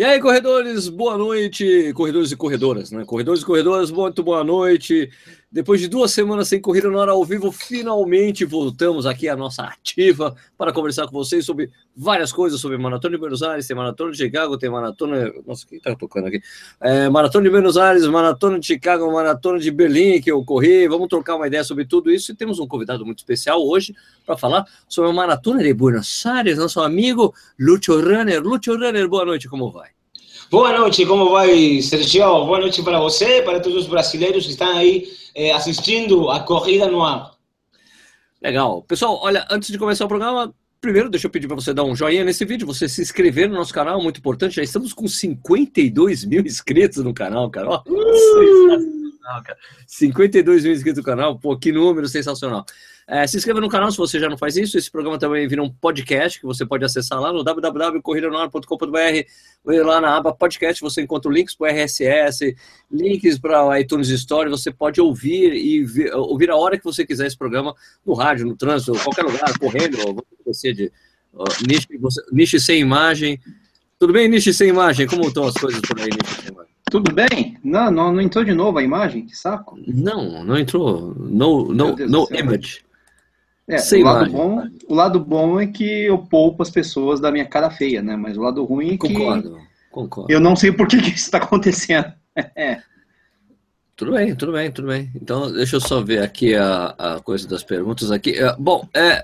E aí, corredores, boa noite. Corredores e corredoras, né? Corredores e corredoras, muito boa noite. Depois de duas semanas sem corrida na hora ao vivo, finalmente voltamos aqui à nossa ativa para conversar com vocês sobre várias coisas, sobre Maratona de Buenos Aires, tem Maratona de Chicago, tem Maratona... Nossa, quem tá tocando aqui? É, maratona de Buenos Aires, Maratona de Chicago, Maratona de Berlim, que eu corri. Vamos trocar uma ideia sobre tudo isso e temos um convidado muito especial hoje para falar sobre a Maratona de Buenos Aires, nosso amigo Lúcio Runner. Lúcio Runner, boa noite, como vai? Boa noite, como vai, Sergio? Boa noite para você, para todos os brasileiros que estão aí eh, assistindo a corrida no ar. Legal. Pessoal, olha, antes de começar o programa, primeiro deixa eu pedir para você dar um joinha nesse vídeo, você se inscrever no nosso canal, muito importante. Já estamos com 52 mil inscritos no canal, cara. Ó, uh! cara. 52 mil inscritos no canal, pô, que número sensacional. É, se inscreva no canal se você já não faz isso. Esse programa também vira um podcast que você pode acessar lá no www.corridanoar.com.br. Lá na aba podcast você encontra links para o RSS, links para o iTunes Store. Você pode ouvir e ver, ouvir a hora que você quiser esse programa no rádio, no trânsito, qualquer lugar, correndo, você de uh, niche, niche sem imagem. Tudo bem, niche sem imagem? Como estão as coisas por aí, niche sem imagem? Tudo bem? Não, não, não entrou de novo a imagem? Que saco. Não, não entrou. No, no, no image. É, o lado, bom, o lado bom é que eu poupo as pessoas da minha cara feia, né? Mas o lado ruim é que. Concordo, concordo. Eu não sei por que, que isso está acontecendo. é. Tudo bem, tudo bem, tudo bem. Então, deixa eu só ver aqui a, a coisa das perguntas aqui. É, bom, é,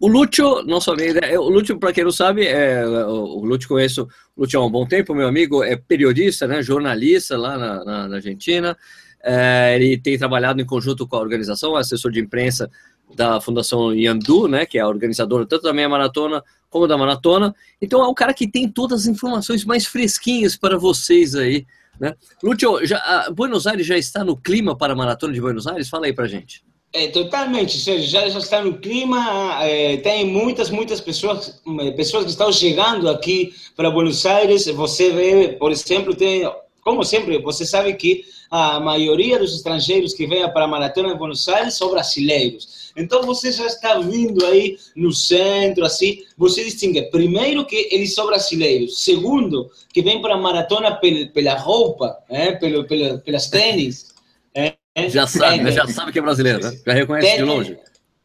o Lúcio, nosso amigo, é, o Lúcio, para quem não sabe, é, o Lúcio conheço o Lúcio há um bom tempo, meu amigo, é periodista, né, jornalista lá na, na, na Argentina. É, ele tem trabalhado em conjunto com a organização, assessor de imprensa da Fundação Yandu, né, que é a organizadora tanto da meia maratona como da maratona. Então é um cara que tem todas as informações mais fresquinhas para vocês aí, né? Lúcio, já, Buenos Aires já está no clima para a maratona de Buenos Aires? Fala aí para gente. É, totalmente, já, já está no clima, é, tem muitas, muitas pessoas, pessoas que estão chegando aqui para Buenos Aires, você vê, por exemplo, tem, como sempre, você sabe que a maioria dos estrangeiros que vêm para a Maratona de Buenos Aires são brasileiros. Então você já está vindo aí no centro, assim, você distingue, primeiro, que eles são brasileiros, segundo, que vem para a maratona pela roupa, é, pelo, pela, pelas tênis. É, já sabe, é, já sabe que é brasileiro, né? já reconhece tem, de longe.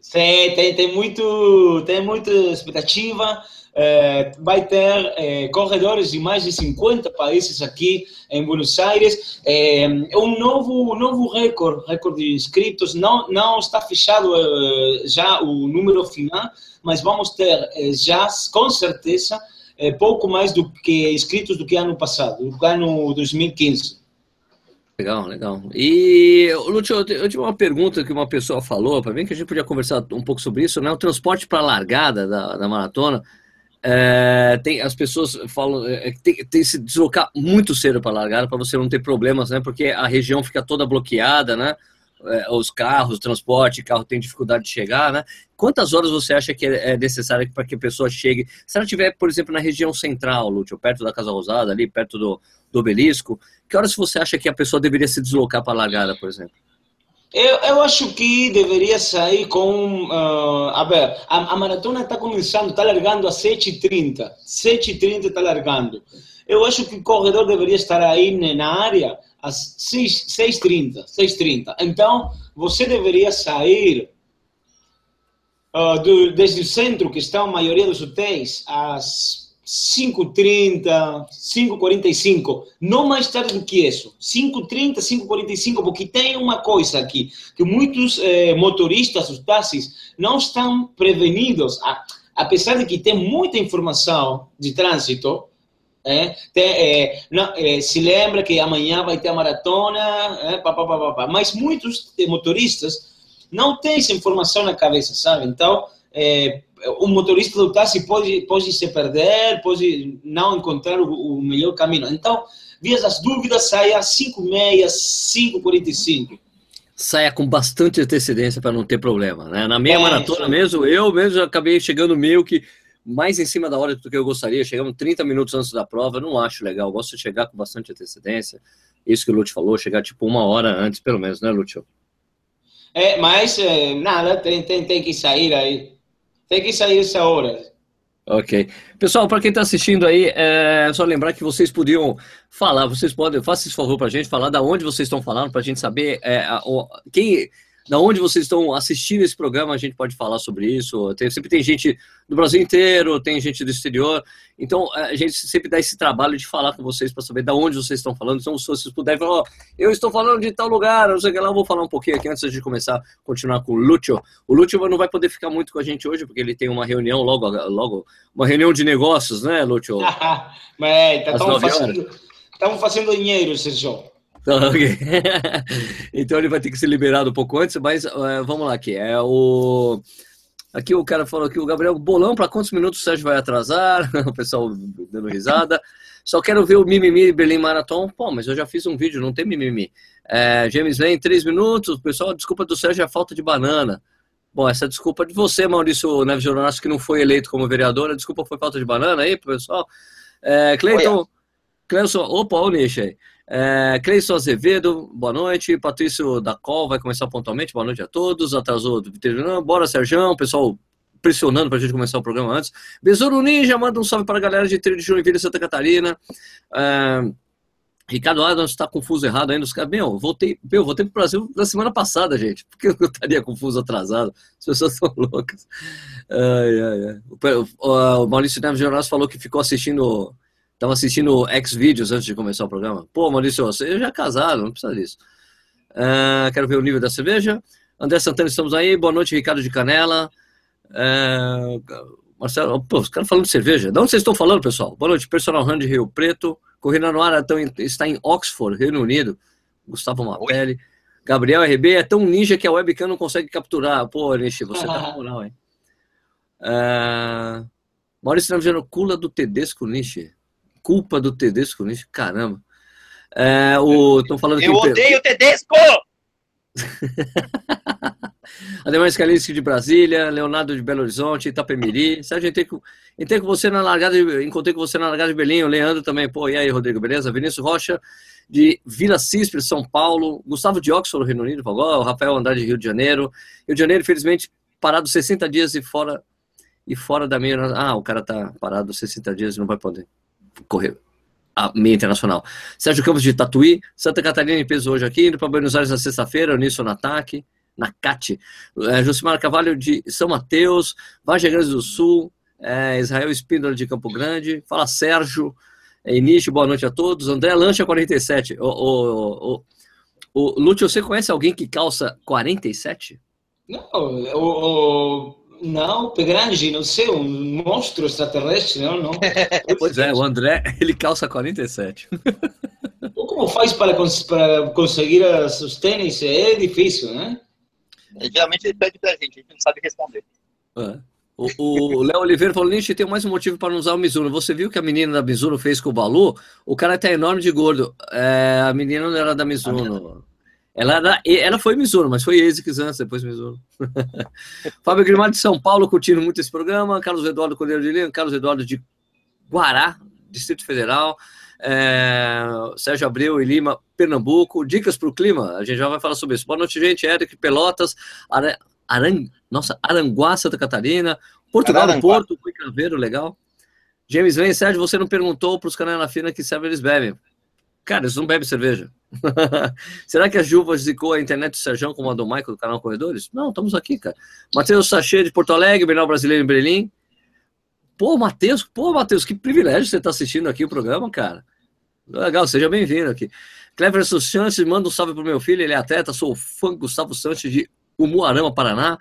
Sim, tem, tem, muito, tem muita expectativa. É, vai ter é, corredores de mais de 50 países aqui em Buenos Aires. É um novo, novo recorde, recorde de inscritos. Não, não está fechado já o número final, mas vamos ter já, com certeza, pouco mais do que inscritos do que ano passado, do ano 2015. Legal, legal. E, Lúcio, eu tive uma pergunta que uma pessoa falou para mim, que a gente podia conversar um pouco sobre isso, né? O transporte para a largada da, da maratona. É, tem, as pessoas falam é, tem, tem que se deslocar muito cedo para a largada para você não ter problemas, né? Porque a região fica toda bloqueada, né? É, os carros, transporte, carro tem dificuldade de chegar, né? Quantas horas você acha que é, é necessário para que a pessoa chegue? Se ela estiver, por exemplo, na região central, Lúcio, perto da Casa Rosada, ali perto do, do obelisco, que horas você acha que a pessoa deveria se deslocar para a largada, por exemplo? Eu, eu acho que deveria sair com. Uh, a ver, a, a maratona está começando, está largando às 7h30. 7h30 está largando. Eu acho que o corredor deveria estar aí na área às 6h30. 6h30. Então, você deveria sair uh, do, desde o centro, que está a maioria dos hotéis, às 5h30, 5h45, não mais tarde do que isso. 5h30, 5h45, porque tem uma coisa aqui, que muitos eh, motoristas dos táxis não estão prevenidos, a, apesar de que tem muita informação de trânsito, é, tem, é, não, é, se lembra que amanhã vai ter a maratona, é, pá, pá, pá, pá, mas muitos motoristas não têm essa informação na cabeça, sabe? Então, o motorista do táxi pode, pode se perder, pode não encontrar o, o melhor caminho. Então, vias as dúvidas, saia às 5h30, 5h45. Saia com bastante antecedência para não ter problema. Né? Na meia é, maratona mesmo, eu mesmo acabei chegando meio que mais em cima da hora do que eu gostaria. Chegamos 30 minutos antes da prova, não acho legal. Eu gosto de chegar com bastante antecedência. Isso que o Lúcio falou, chegar tipo uma hora antes, pelo menos, né, Lúcio? É, mas é, nada, tem, tem, tem que sair aí tem que sair essa hora. Ok. Pessoal, para quem está assistindo aí, é só lembrar que vocês podiam falar, vocês podem, faça esse favor para a gente, falar da onde vocês estão falando, para a gente saber é, a, quem, da onde vocês estão assistindo esse programa, a gente pode falar sobre isso. Tem, sempre tem gente do Brasil inteiro, tem gente do exterior. Então, a gente sempre dá esse trabalho de falar com vocês para saber da onde vocês estão falando. Então, se vocês puderem falar, oh, eu estou falando de tal lugar, não sei o que lá, eu vou falar um pouquinho aqui antes de começar, continuar com o Lúcio. O Lúcio não vai poder ficar muito com a gente hoje, porque ele tem uma reunião logo, logo uma reunião de negócios, né, Lúcio? Mas, estamos fazendo, fazendo dinheiro, Sérgio. Okay. então ele vai ter que ser liberado um pouco antes, mas uh, vamos lá aqui. É o aqui o cara falou que o Gabriel Bolão para quantos minutos o Sérgio vai atrasar? o pessoal dando risada. Só quero ver o mimimi Berlim Marathon. Pô, mas eu já fiz um vídeo, não tem mimimi. É, James vem três minutos. Pessoal, desculpa do Sérgio é a falta de banana. Bom, essa desculpa é de você, Maurício Neves Jornalista, que não foi eleito como vereador. A desculpa foi falta de banana aí, pessoal. É, Cleiton, Cleiton, opa, o Nish aí. É, Cleison Azevedo, boa noite. Patrício da Col vai começar pontualmente, boa noite a todos. Atrasou do veterinário. Bora, Sérgio, pessoal pressionando para a gente começar o programa antes. Besouro Ninja, manda um salve para a galera de Trilho de Joinville, Santa Catarina. É, Ricardo Adams está confuso errado ainda. Os caras, meu, voltei, meu, voltei para o Brasil na semana passada, gente. Por que eu estaria confuso, atrasado? As pessoas são loucas. Ai, ai, ai. O, o, o Maurício Neves Jornais falou que ficou assistindo Tava assistindo X-Vídeos antes de começar o programa. Pô, Maurício, você já é casado, não precisa disso. Uh, quero ver o nível da cerveja. André Santana, estamos aí. Boa noite, Ricardo de Canela. Uh, Marcelo, pô, os caras falando de cerveja. De onde vocês estão falando, pessoal? Boa noite, Personal Run de Rio Preto. Corrida no ar então, está em Oxford, Reino Unido. Gustavo Mapelli. Gabriel RB é tão ninja que a webcam não consegue capturar. Pô, Nishi, você tá com moral, hein? Uh, Maurício dizendo cula do Tedesco Nishi culpa do Tedesco nisso? Caramba. É, o, estão falando Eu que... odeio o Tedesco! Ademar Scalinsky de Brasília, Leonardo de Belo Horizonte, Itapemirim. Sérgio, entrei com, entrei com você na largada, de, encontrei com você na largada de Belém, o Leandro também. Pô, e aí, Rodrigo, beleza? Vinícius Rocha, de Vila Cisper, São Paulo. Gustavo de Oxford, Reino Unido. O Rafael Andrade, de Rio de Janeiro. Rio de Janeiro, infelizmente, parado 60 dias e fora, e fora da minha... Ah, o cara tá parado 60 dias e não vai poder correr a meia internacional. Sérgio Campos de Tatuí, Santa Catarina em peso hoje aqui, indo para Buenos Aires na sexta-feira, Nilson no ataque, na CAT. É, Josimar Cavalho de São Mateus, Vargem Grande do Sul, é, Israel Espíndola de Campo Grande, fala Sérgio, é, Início, boa noite a todos. André Lancha 47. O, o, o, o, Lúcio, você conhece alguém que calça 47? Não, o, o não, Pegrange, não sei, um monstro extraterrestre, não, não. pois é, o André, ele calça 47. Ou como faz para, para conseguir os tênis? É difícil, né? Geralmente ele pede pra gente, a gente não sabe responder. É. O Léo Oliveira falou, Nietzsche, tem mais um motivo para não usar o Mizuno. Você viu que a menina da Mizuno fez com o Balu? O cara tá enorme de gordo. É, a menina não era da Mizuno. Ela, era, ela foi Mizuno, mas foi ASICS antes, depois Mizuno. Fábio Grimaldi de São Paulo, curtindo muito esse programa. Carlos Eduardo Cordeiro de Lima, Carlos Eduardo de Guará, Distrito Federal. É, Sérgio Abreu e Lima, Pernambuco. Dicas para o clima, a gente já vai falar sobre isso. Boa noite, gente. Eric Pelotas, Ara, Aran, nossa, Aranguá, Santa Catarina. Portugal, Aranguá. Porto, Craveiro, legal. James Vem, Sérgio, você não perguntou para os canais fina que serve eles bebem. Cara, eles não bebem cerveja. Será que a Juva zicou a internet do Sérgio como a do Michael do canal Corredores? Não, estamos aqui, cara. Matheus Sachê de Porto Alegre, Bernal Brasileiro em Berlim. Pô, Matheus, pô, Matheus, que privilégio você estar tá assistindo aqui o programa, cara. Legal, seja bem-vindo aqui. Clever Sanches, manda um salve pro meu filho, ele é atleta, sou fã Gustavo Sanches de Umuarama, Paraná.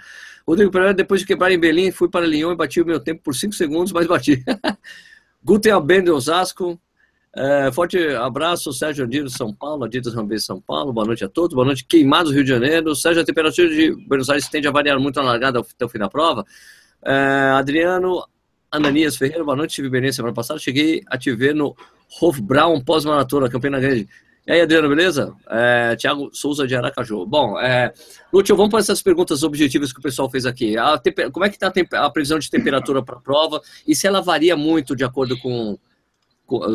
Rodrigo Pereira, depois de quebrar em Berlim, fui para Lyon e bati o meu tempo por 5 segundos, mas bati. Guten Abend, Osasco. É, forte abraço, Sérgio Andino, São Paulo, Adidas Rambê, São Paulo. Boa noite a todos. Boa noite, Queimados, Rio de Janeiro. Sérgio, a temperatura de Buenos Aires tende a variar muito na largada até o fim da prova. É, Adriano Ananias Ferreira, boa noite. Tive Belém semana passada. Cheguei a te ver no Hofbraun pós-maratona, Campina Grande. E aí, Adriano, beleza? É, Tiago Souza de Aracaju. Bom, é, Lúcio, vamos para essas perguntas objetivas que o pessoal fez aqui. A, como é que está a, a previsão de temperatura para a prova e se ela varia muito de acordo com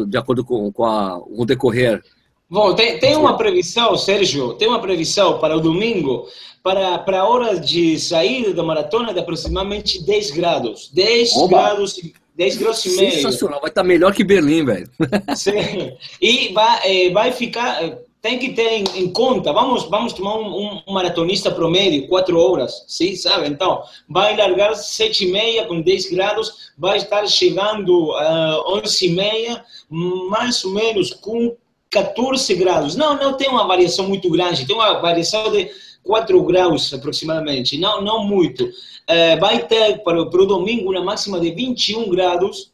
de acordo com, com a, o decorrer? Bom, tem, tem uma previsão, Sérgio, tem uma previsão para o domingo, para, para a hora de saída da maratona de aproximadamente 10 grados. 10 graus, 10 graus e meio. Sensacional, vai estar melhor que Berlim, velho. Sim. E vai, eh, vai ficar, eh, tem que ter em, em conta, vamos, vamos tomar um, um, maratonista promédio, 4 horas, sim, sabe? Então, vai largar 7 e meia com 10 graus, vai estar chegando a uh, 11 e meia, mais ou menos com 14 graus. Não, não tem uma variação muito grande, tem uma variação de 4 graus aproximadamente, não, não muito. É, vai ter para, para o domingo uma máxima de 21 graus?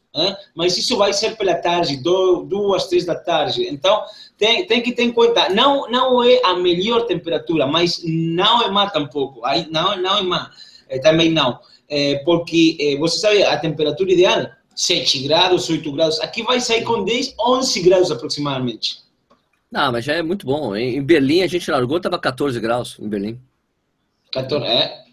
Mas isso vai ser pela tarde, duas, três da tarde. Então, tem, tem que ter em conta, não, não é a melhor temperatura, mas não é má tampouco, não, não é má, é, também não. É, porque, é, você sabe, a temperatura ideal, 7 graus, 8 graus, aqui vai sair com 10, 11 graus aproximadamente. Não, mas já é muito bom. Em Berlim a gente largou, tava 14 graus em Berlim. 14, é.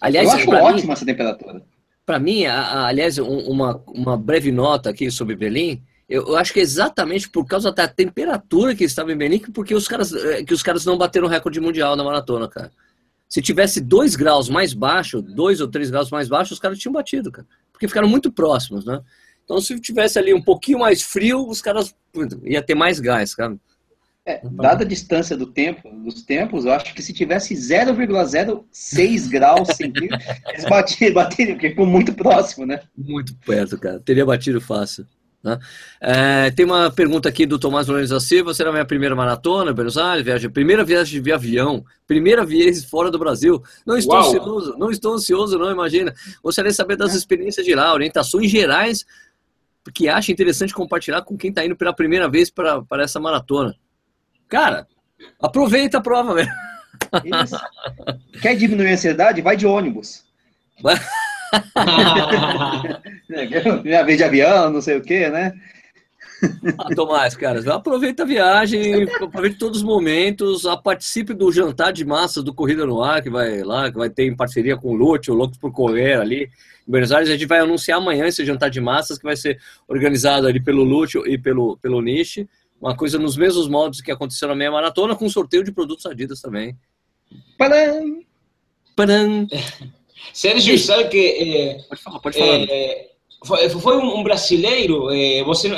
Aliás, eu acho ótima mim, essa temperatura. Para mim, a, a, aliás, um, uma, uma breve nota aqui sobre Berlim. Eu, eu, acho que é exatamente por causa da temperatura que estava em Berlim, porque os caras, eh, que os caras não bateram recorde mundial na maratona, cara. Se tivesse dois graus mais baixo, dois ou três graus mais baixo, os caras tinham batido, cara. Porque ficaram muito próximos, né? Então, se tivesse ali um pouquinho mais frio, os caras ia ter mais gás, cara. É, dada a distância do tempo, dos tempos, eu acho que se tivesse 0,06 graus centígrados, eles bateriam, bateriam, porque ficou muito próximo, né? Muito perto, cara. Teria batido fácil. Né? É, tem uma pergunta aqui do Tomás Nunes da Silva: será a minha primeira maratona, Buenos Aires? Viagem, primeira viagem de avião, primeira viagem fora do Brasil. Não estou Uau. ansioso, não estou ansioso, não, imagina. Gostaria de saber das experiências de lá, orientações gerais que acha interessante compartilhar com quem está indo pela primeira vez para essa maratona. Cara, aproveita a prova, velho. Quer diminuir a ansiedade? Vai de ônibus. Minha vez de avião, não sei o quê, né? Ah, Tomás, cara, aproveita a viagem, aproveite todos os momentos, participe do jantar de massas do Corrida no Ar, que vai lá, que vai ter em parceria com o Lute, o Loucos por Correr ali em Buenos Aires. A gente vai anunciar amanhã esse jantar de massas que vai ser organizado ali pelo Lute e pelo, pelo Niche uma coisa nos mesmos modos que aconteceu na meia maratona, com sorteio de produtos Adidas também. Param! Param! Sérgio, sabe que. É, pode falar, pode falar. É, foi, foi, um brasileiro, é, você,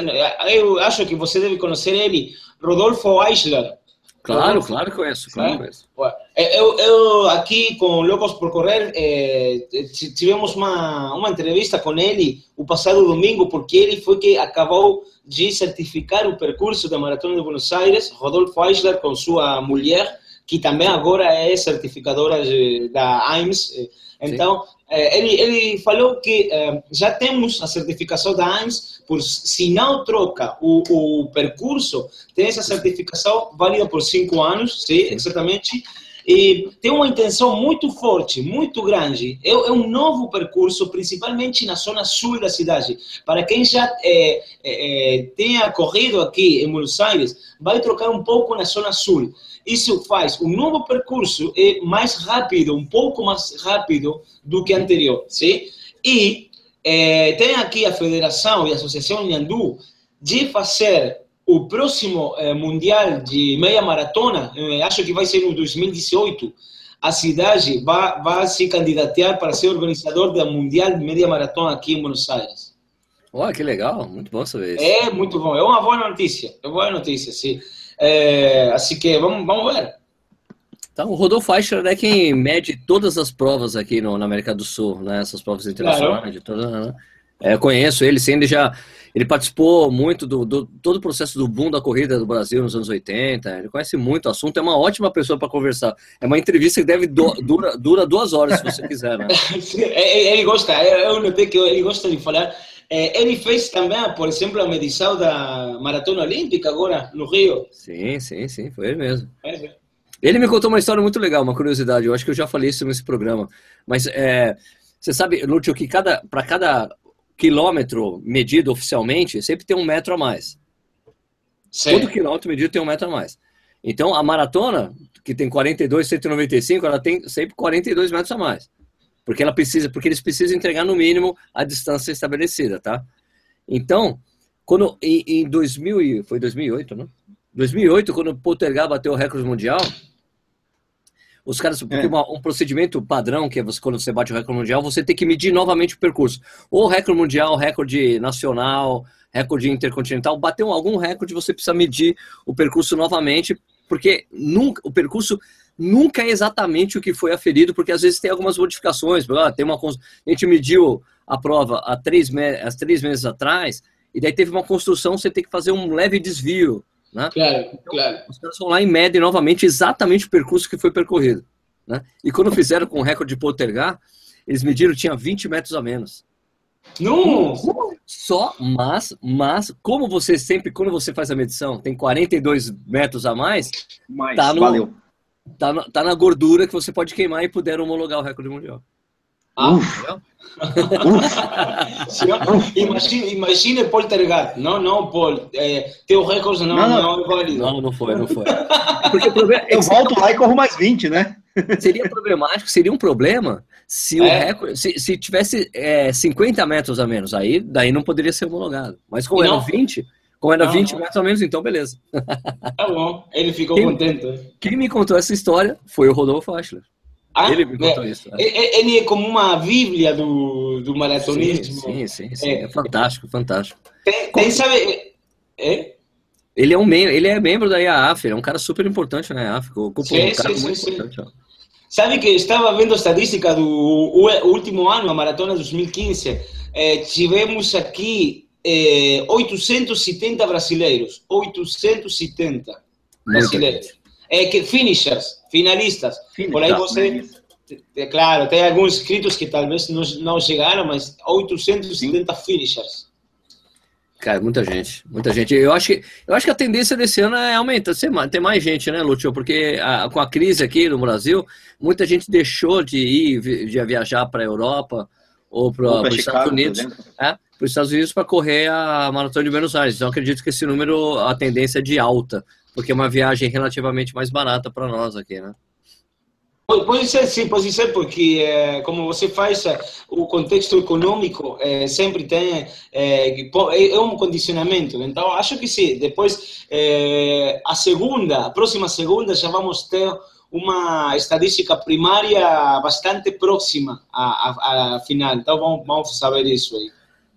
eu acho que você deve conhecer ele, Rodolfo Eichler. Claro, claro que conheço, claro conheço. Eu, eu, aqui com Loucos por Correr, tivemos uma, uma entrevista com ele o passado domingo, porque ele foi que acabou de certificar o percurso da Maratona de Buenos Aires, Rodolfo Eichler com sua mulher, que também agora é certificadora de, da AIMS. Então, eh, ele, ele falou que eh, já temos a certificação da AIMS, por, se não troca o, o percurso, tem essa certificação válida por cinco anos, sim, exatamente, e tem uma intenção muito forte, muito grande. É, é, um novo percurso, principalmente na zona sul da cidade. Para quem já é, é, tenha corrido aqui em Buenos Aires, vai trocar um pouco na zona sul. Isso faz um novo percurso é mais rápido, um pouco mais rápido do que anterior, sim? E é, tem aqui a federação e a associação Nhandu de fazer o próximo eh, Mundial de meia maratona, eh, acho que vai ser no 2018, a cidade vai, vai se candidatar para ser organizador da Mundial de Meia Maratona aqui em Buenos Aires. Olha, que legal, muito bom saber isso. É, muito bom, é uma boa notícia, é uma boa notícia, sim. É, assim que vamos, vamos ver. Então, o Rodolfo Eichler é quem mede todas as provas aqui no, na América do Sul, né? Essas provas internacionais, claro. né? É, conheço ele, sim, ele já ele participou muito do, do, todo o processo do boom da corrida do Brasil nos anos 80. Ele conhece muito o assunto, é uma ótima pessoa para conversar. É uma entrevista que deve do, dura, dura duas horas, se você quiser, né? ele gosta, eu notei que ele gosta de falar. Ele fez também, por exemplo, a medição da Maratona Olímpica agora no Rio. Sim, sim, sim, foi ele mesmo. É, ele me contou uma história muito legal, uma curiosidade. Eu acho que eu já falei isso nesse programa. Mas é, você sabe, Lúcio, que cada, para cada quilômetro medido oficialmente sempre tem um metro a mais. Sim. Todo quilômetro medido tem um metro a mais. Então, a maratona, que tem 42, 195, ela tem sempre 42 metros a mais. Porque ela precisa, porque eles precisam entregar no mínimo a distância estabelecida, tá? Então, quando em, em 2000 foi 2008, né? 2008, quando o Poltergar bateu o recorde mundial, Os caras, porque É. uma- um procedimento padrão, que é você, quando você bate o recorde mundial, você tem que medir novamente o percurso. Ou recorde mundial, recorde nacional, recorde intercontinental, bateu algum recorde, você precisa medir o percurso novamente, porque nunca, o percurso nunca é exatamente o que foi aferido, porque às vezes tem algumas modificações. Ah, tem uma, a gente mediu a prova há três, me- há três meses atrás, e daí teve uma construção, você tem que fazer um leve desvio. Né? Claro, claro. Os caras vão lá e medem novamente exatamente o percurso que foi percorrido. Né? E quando fizeram com o recorde de Poltergar, eles mediram, tinha 20 metros a menos. Não! Só, mas, mas, como você sempre, quando você faz a medição, tem 42 metros a mais, Mas, Tá no- valeu. Tá na, tá na gordura que você pode queimar e puderam homologar o recorde mundial. Ah, imagine, imagine Poltergeist. Não, não, Paul. É, teu recorde não, Não, não, não. é válido. Não, não foi, não foi. Porque o problema é Eu volto lá e corro mais 20, né? seria problemático, seria um problema se o É. recorde, se, se tivesse é, 50 metros a menos, aí daí não poderia ser homologado. Mas como era não- 20, como era Não, 20 não. metros a menos, então beleza. Tá bom, ele ficou Quem- contente. Quem me contou essa história foi o Rodolfo Aschler. Ah, Ele me contou é, isso. é- ele é como uma bíblia do, do Sim, maratonismo. sim, sim, sim. É. É fantástico, fantástico. Tem, tem, sabe... É? Ele é um membro, ele é membro da IAAF, ele é um cara super importante na IAAF, ocupa Sim, um sim, muito sim, sim. importante. ó. Sabe que estava vendo a estatística do último ano, a maratona 2015. Eh, tivemos aqui eh, 870 brasileiros. 870 brasileiros. É que finishers, finalistas. Por aí você, é claro, tem alguns inscritos que talvez não, não chegaram, mas 870 finishers. Cara, muita gente, muita gente. Eu acho que, eu acho que a tendência desse ano é aumentar, ter mais gente, né, Lúcio? Porque a- com a crise aqui no Brasil, muita gente deixou de ir, de viajar para a Europa ou para os Chicago, Estados Unidos, é, para os Estados Unidos para correr a maratona de Buenos Aires. Então, acredito que esse número, a tendência é de alta, porque é uma viagem relativamente mais barata para nós aqui, né? Pode ser, sim, pode ser, porque eh, como você faz, eh, o contexto econômico eh, sempre tem, é é um condicionamento. Então, acho que sim. Depois, a segunda, a próxima segunda, já vamos ter uma estatística primária bastante próxima à, à, à final. Então, vamos, vamos saber isso aí.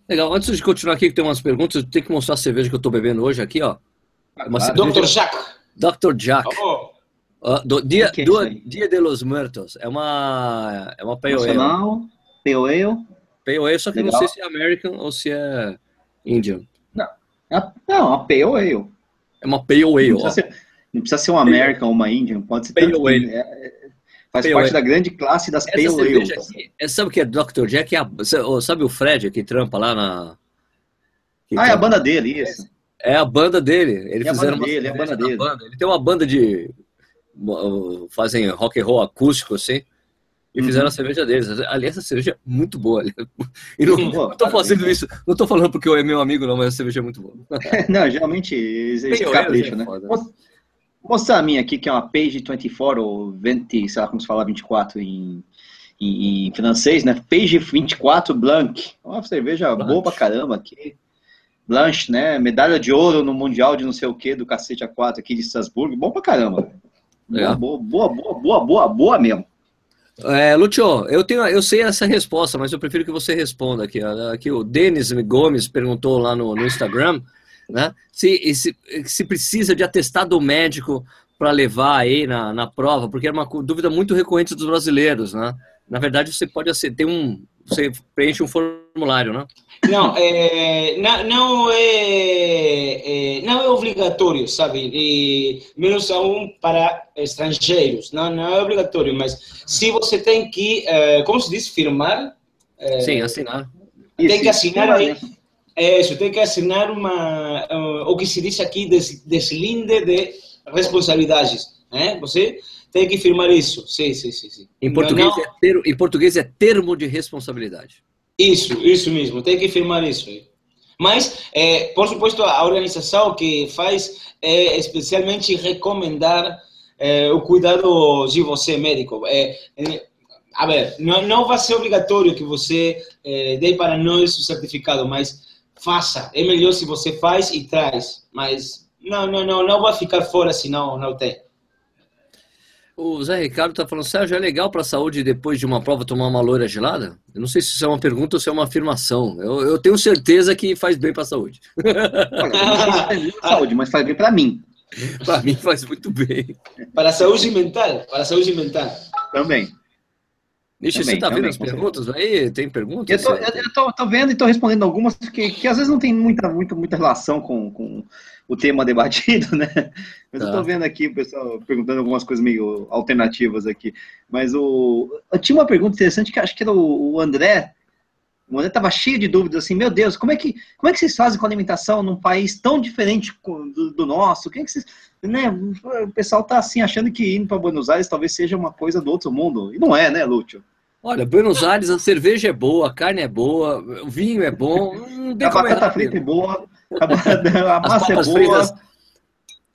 Legal, antes de continuar aqui, que tem umas perguntas, eu tenho que mostrar a cerveja que eu estou bebendo hoje aqui, ó. Uma cerveja- Dr. Jacques. Dr. Jack. Oh, Ah, do, dia, que é do, dia de los Muertos. É uma, é uma Pale Ale. Nacional, Pale Ale. Pale Ale, só que Legal. não sei se é American ou se é Indian. Ah, Não, a Pale Ale. É uma Pale Ale, Não ó. precisa, ser, não precisa ser uma American ou uma Indian, pode ser Pale tanto- Ale. é- é- faz Pale parte Ale. da grande classe das Pale Essa Ales. aqui, é, sabe o que é Dr. Jack? É a- sabe o Fred que trampa lá na... que Ah, é a trampa- banda dele, isso. É a banda dele. Ele É a fizeram banda uma dele, é a banda da dele. Ele tem uma banda de... fazem rock and roll acústico, assim. E Uhum. fizeram a cerveja deles. Aliás, essa cerveja é muito boa. E não, Pô, não tô fazendo isso, não tô falando porque eu é meu amigo, não, mas a cerveja é muito boa. Não, geralmente Pale Ale capricham, é mostrar a minha aqui, que é uma Page 24, ou 20, sei lá como se fala 24 em, em, em francês, né? Page 24 Blanc. Uma cerveja Blanc. boa pra caramba aqui. Blanche, né? Medalha de ouro no Mundial de não sei o que, do cacete A4 aqui de Estrasburgo. Bom pra caramba. Legal. Boa, boa, boa, boa, boa, boa mesmo. É, Lúcio, eu tenho, eu sei essa resposta, mas eu prefiro que você responda aqui. Aqui o Denis Gomes perguntou lá no, no Instagram, né? Se, se, se precisa de atestado médico para levar aí na, na prova, porque era uma cu- dúvida muito recorrente dos brasileiros, né? Na verdade, você pode ter um, você preenche um formulário, né? Não, é, não, não, é, é, não é obrigatório, sabe? E, menos aún para estrangeiros. Não, não é obrigatório, mas se você tem que, é, como se diz, firmar, Sim, assinar. Tem que assinar aí. É isso, tem que assinar uma, uh, o que se diz aqui, des, deslinde de responsabilidades. Né? Você tem que firmar isso. Sim, sim, sim. sim. Em português, não- é ter, em português é termo de responsabilidade. Isso, isso mesmo, tem que firmar isso. Mas, é, por supuesto, a organização que faz é especialmente recomendar é, o cuidado de você, médico. É, a ver, não, não vai ser obrigatório que você dê para nós o certificado, mas faça. É melhor se você faz e traz. Mas não, não, não, não vai ficar fora se não, não tem. O Zé Ricardo tá falando, Sérgio, é legal para a saúde depois de uma prova tomar uma loira gelada? Eu não sei se isso é uma pergunta ou se é uma afirmação. Eu, eu tenho certeza que faz bem para a saúde. Olha, saúde, mas faz bem pra mim. para mim faz muito bem. Para a saúde mental, para a saúde mental. Também. Ixi, Também, você tá vendo também, as com perguntas aí? Tem perguntas? Eu tô, eu, eu tô, tô vendo e tô respondendo algumas que, que às vezes não tem muita, muita, muita relação com, com o tema debatido, né? Mas eu Tá. tô vendo aqui o pessoal perguntando algumas coisas meio alternativas aqui. Mas o. Eu tinha uma pergunta interessante que acho que era o, o André. O André tava cheio de dúvidas, assim, meu Deus, como é que, como é que vocês fazem com a alimentação num país tão diferente do, do nosso? Quem é que vocês, né? O pessoal tá assim achando que indo para Buenos Aires talvez seja uma coisa do outro mundo. E não é, né, Lúcio? Olha, Buenos Aires, a cerveja é boa, a carne é boa, o vinho é bom, não tem A como batata errar. frita é boa, a, a As massa é boa, fritas.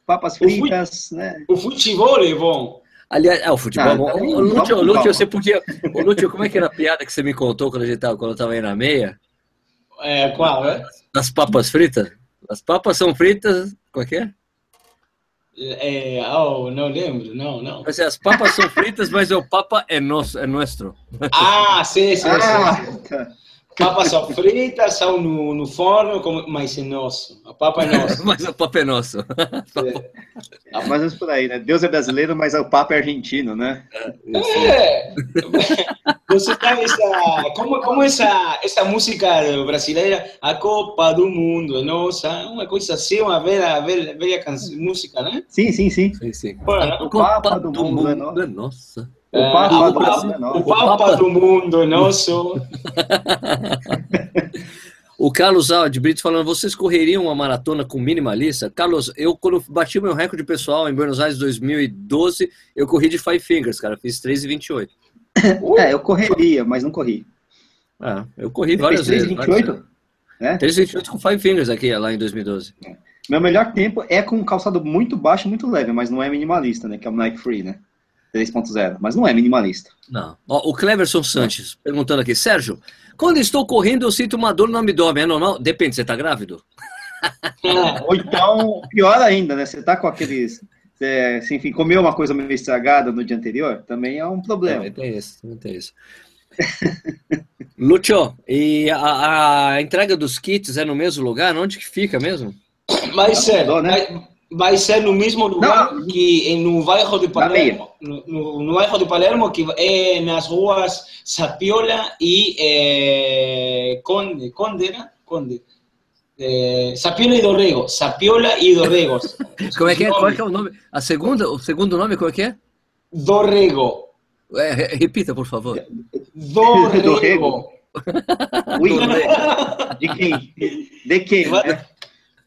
papas fritas, né? O futebol é bom. Aliás, é, o futebol Ah, é bom. tá Lúcio, Lúcio, sei porque. Ô, Lúcio, como é que era a piada que você me contou quando, a gente tava, quando eu tava aí na meia? É, qual, é? Das papas fritas? As papas são fritas. Qual que é? É, oh, não lembro, não, não. Assim, as papas são fritas, mas o papa é nosso, é nuestro. Ah, sim, sim, Ah, sim. tá. Papas são fritas, são no, no forno, como- mas é nosso. A papa é nossa. Mas o papa é nosso. Ah, mais ou menos por aí, né? Deus é brasileiro, mas o Papa é argentino, né? É. Você sabe essa, como, como essa, essa música brasileira, a Copa do Mundo é nossa, uma coisa assim, uma velha, velha, velha canção, música, né? Sim, sim, sim. Sim, sim. Bueno, O Papa do mundo é é nossa. O É, Papa o do Papa- Mundo é o nosso. Papa Papa- do Mundo é nosso. O Carlos de Brito falando, vocês correriam uma maratona com minimalista? Carlos, eu quando bati meu recorde pessoal em Buenos Aires 2012, eu corri de Five Fingers, cara, fiz 3,28. É, eu correria, mas não corri. Ah, eu corri Você várias vezes. 3,28? É? 3,28 com Five Fingers aqui, lá em 2012. Meu melhor tempo é com um calçado muito baixo, muito leve, mas não é minimalista, né? Que é o Nike Free, né? 3.0, mas não é minimalista. Não. Ó, o Cleverson Sanches perguntando aqui, Sérgio, quando estou correndo eu sinto uma dor no abdômen, é normal? Depende, você tá grávido? Ou então, pior ainda, né? Você tá com aqueles. É, se, enfim, comeu uma coisa meio estragada no dia anterior, também é um problema. Também tem isso, não tem isso. Lúcio, e a, a entrega dos kits é no mesmo lugar? Onde que fica mesmo? Vai ser, Mudou, né? vai, vai ser no mesmo lugar que em- no bairro de Palermo, no, no, no bairro de Palermo, que é nas ruas Sapiola e eh, Conde, Conde, era? Conde. Eh, Sapiola e Dorrego, Sapiola e Dorrego. Como é que é? Qual é, que é o nome? A segunda, o segundo nome, qual é que é? Dorrego. É, re- repita, por favor. Dorrego. Dorrego. Ui, de quem? De quem? né?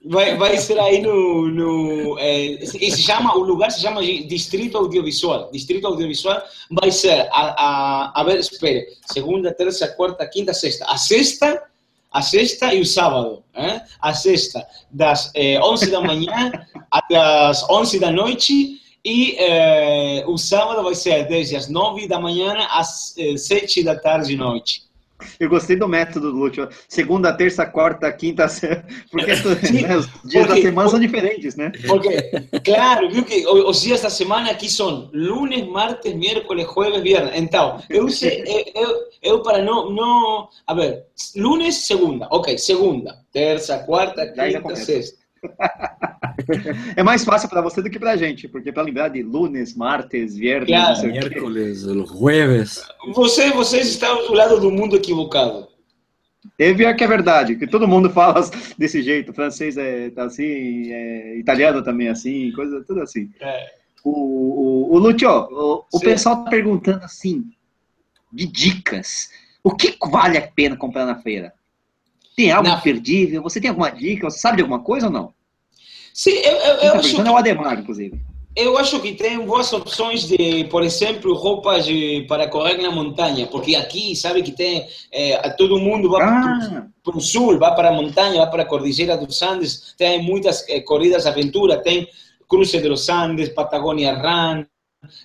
Vai, vai ser aí no. no se se chama, o lugar se chama Distrito Audiovisual. Distrito Audiovisual vai ser, a, a, a ver, espere, segunda, terça, quarta, quinta, sexta. A sexta, a sexta e o sábado. Eh? A sexta, das eh, 11 da manhã até as 11 da noite. E eh, o sábado vai ser desde as 9 da manhã às eh, 7 da tarde e noite. Eu gostei do método do Lúcio. Segunda, terça, quarta, quinta, porque né, os dias da Porque- semana são diferentes, né? Porque, claro, viu que os dias da semana aqui são lunes, martes, miércoles, jueves, viernes. Então, eu, eu, eu, para não, não. A ver, lunes, segunda. Ok, segunda, terça, quarta, quinta, sexta. É mais fácil para você do que pra gente, porque para lembrar de lunes, martes, viernes, Claro. Miércoles, jueves. Você, vocês estão do lado do mundo equivocado. É pior que é verdade, que todo mundo fala desse jeito. Francês é tá assim, é, italiano também é assim, coisa tudo assim. É. O, o, o Lúcio, o, o pessoal tá perguntando assim, de dicas. O que vale a pena comprar na feira? Tem algo Na- imperdível? Você tem alguma dica? Você sabe de alguma coisa ou não? Sim, eu, eu, Quem eu, tá acho que, é o Ademar, inclusive. eu acho que tem boas opções de, por exemplo, roupas de- para correr na montanha, porque aqui, sabe que tem, eh, todo mundo vai Ah, para o sul, vai para a montanha, vai para a Cordilheira dos Andes, tem muitas eh, corridas aventura, tem Cruze de los Andes, Patagonia Run,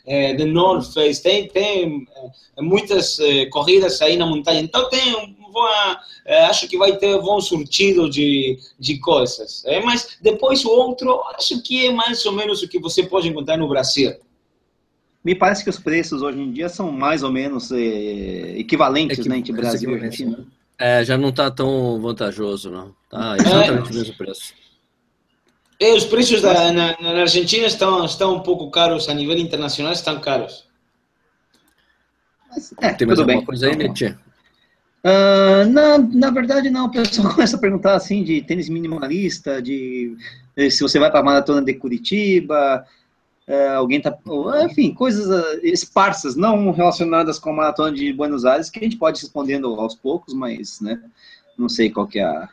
eh, The North Face, tem, tem muitas corridas aí na montanha. Então tem um boa, eh, acho que vai ter bom surtido de, de coisas. Eh, mas depois o outro, acho que é mais ou menos o que você pode encontrar no Brasil. Me parece que os preços hoje em dia são mais ou menos é, equivalentes, Equi- né, entre Brasil e Argentina. É, já não tá tão vantajoso, não. Tá exatamente o mesmo preço. É, os preços da, na, na Argentina estão, estão um pouco caros, a nível internacional estão caros. Mas, é, Tem mais tudo bem. alguma coisa aí, Nietzsche? Ah, não, na verdade não. O pessoal começa a perguntar assim de tênis minimalista, de eh, se você vai para a maratona de Curitiba, eh, alguém tá, enfim, coisas ah, esparsas, não relacionadas com a maratona de Buenos Aires, que a gente pode respondendo aos poucos, mas, né, não sei qual que é a,